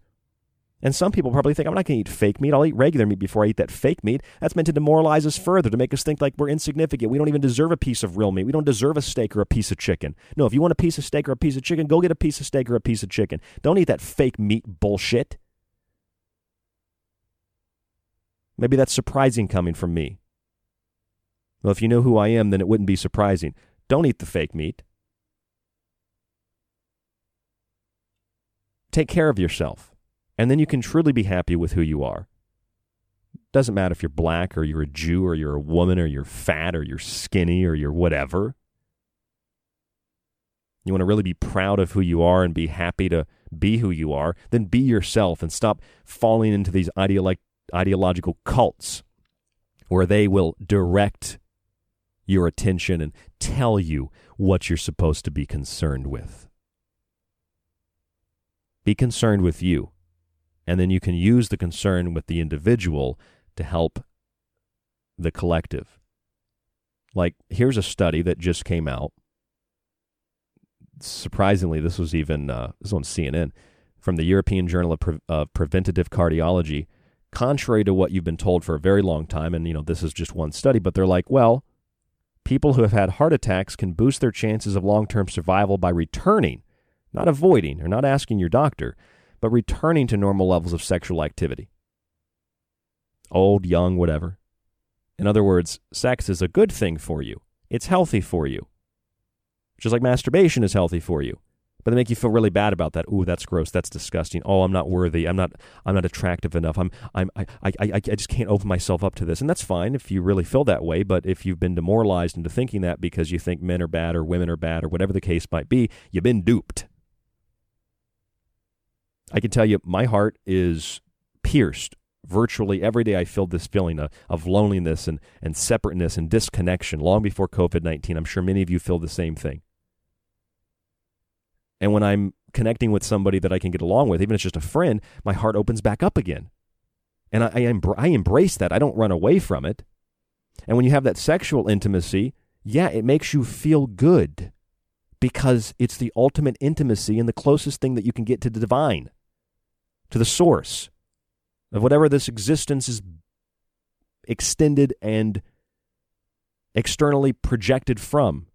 And some people probably think I'm not going to eat fake meat. I'll eat regular meat before I eat that fake meat. That's meant to demoralize us further, to make us think like we're insignificant. We don't even deserve a piece of real meat. We don't deserve a steak or a piece of chicken. No, if you want a piece of steak or a piece of chicken, go get a piece of steak or a piece of chicken. Don't eat that fake meat bullshit. Maybe that's surprising coming from me. Well, if you know who I am, then it wouldn't be surprising. Don't eat the fake meat. Take care of yourself. And then you can truly be happy with who you are. Doesn't matter if you're black or you're a Jew or you're a woman or you're fat or you're skinny or you're whatever. You want to really be proud of who you are and be happy to be who you are, then be yourself and stop falling into these ideolo- ideological cults where they will direct your attention and tell you what you're supposed to be concerned with. Be concerned with you and then you can use the concern with the individual to help the collective. Like, here's a study that just came out. Surprisingly, this was even uh, this was on CNN from the European Journal of, Pre- of Preventative Cardiology. Contrary to what you've been told for a very long time, and you know this is just one study, but they're like, well, people who have had heart attacks can boost their chances of long-term survival by returning, not avoiding or not asking your doctor but returning to normal levels of sexual activity. Old, young, whatever. In other words, sex is a good thing for you. It's healthy for you. Just like masturbation is healthy for you. But they make you feel really bad about that. Ooh, that's gross. That's disgusting. Oh, I'm not worthy. I'm not. I'm not attractive enough. I'm. I'm. I. I. I, just can't open myself up to this. And that's fine if you really feel that way. But if you've been demoralized into thinking that because you think men are bad or women are bad or whatever the case might be, you've been duped. I can tell you my heart is pierced virtually every day. I feel this feeling of, of loneliness and, and separateness and disconnection long before COVID 19. I'm sure many of you feel the same thing. And when I'm connecting with somebody that I can get along with, even if it's just a friend, my heart opens back up again. And I, I, I embrace that. I don't run away from it. And when you have that sexual intimacy, yeah, it makes you feel good because it's the ultimate intimacy and the closest thing that you can get to the divine to the source of whatever this existence is extended and externally projected from.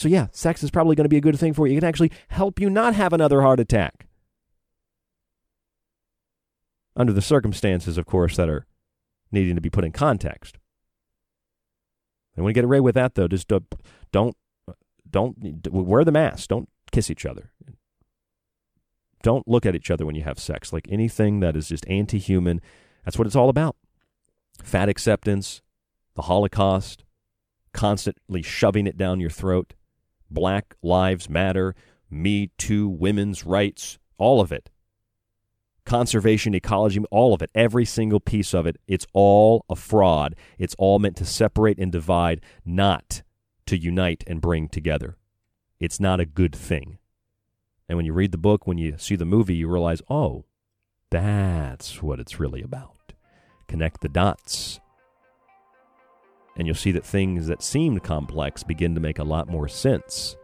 So, yeah, sex is probably going to be a good thing for you. It can actually help you not have another heart attack. Under the circumstances, of course, that are needing to be put in context. And when you get away with that, though, just don't, don't, don't wear the mask. Don't kiss each other don't look at each other when you have sex. Like anything that is just anti human, that's what it's all about. Fat acceptance, the Holocaust, constantly shoving it down your throat, Black Lives Matter, Me Too, women's rights, all of it. Conservation, ecology, all of it, every single piece of it, it's all a fraud. It's all meant to separate and divide, not to unite and bring together. It's not a good thing. And when you read the book, when you see the movie, you realize, oh, that's what it's really about. Connect the dots. And you'll see that things that seemed complex begin to make a lot more sense.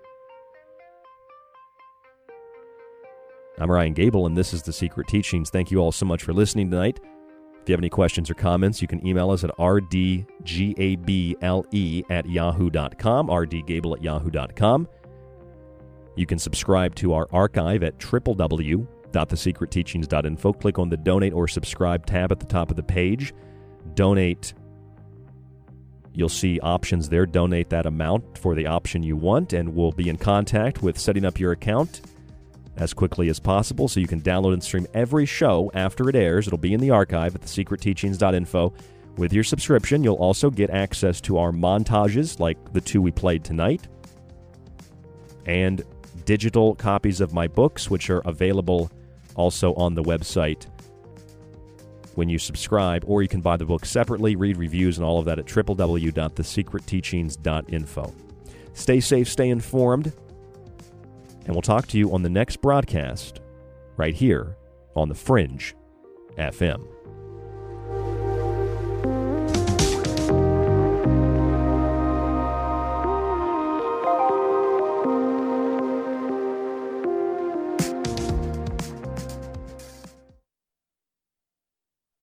I'm Ryan Gable, and this is The Secret Teachings. Thank you all so much for listening tonight. If you have any questions or comments, you can email us at rdgable at yahoo.com, rdgable at yahoo.com. You can subscribe to our archive at www.thesecretteachings.info. Click on the donate or subscribe tab at the top of the page. Donate. You'll see options there. Donate that amount for the option you want, and we'll be in contact with setting up your account as quickly as possible so you can download and stream every show after it airs. It'll be in the archive at thesecretteachings.info. With your subscription, you'll also get access to our montages like the two we played tonight and digital copies of my books, which are available also on the website when you subscribe, or you can buy the book separately, read reviews and all of that at www.thesecretteachings.info. Stay safe, stay informed, and we'll talk to you on the next broadcast right here on The Fringe FM.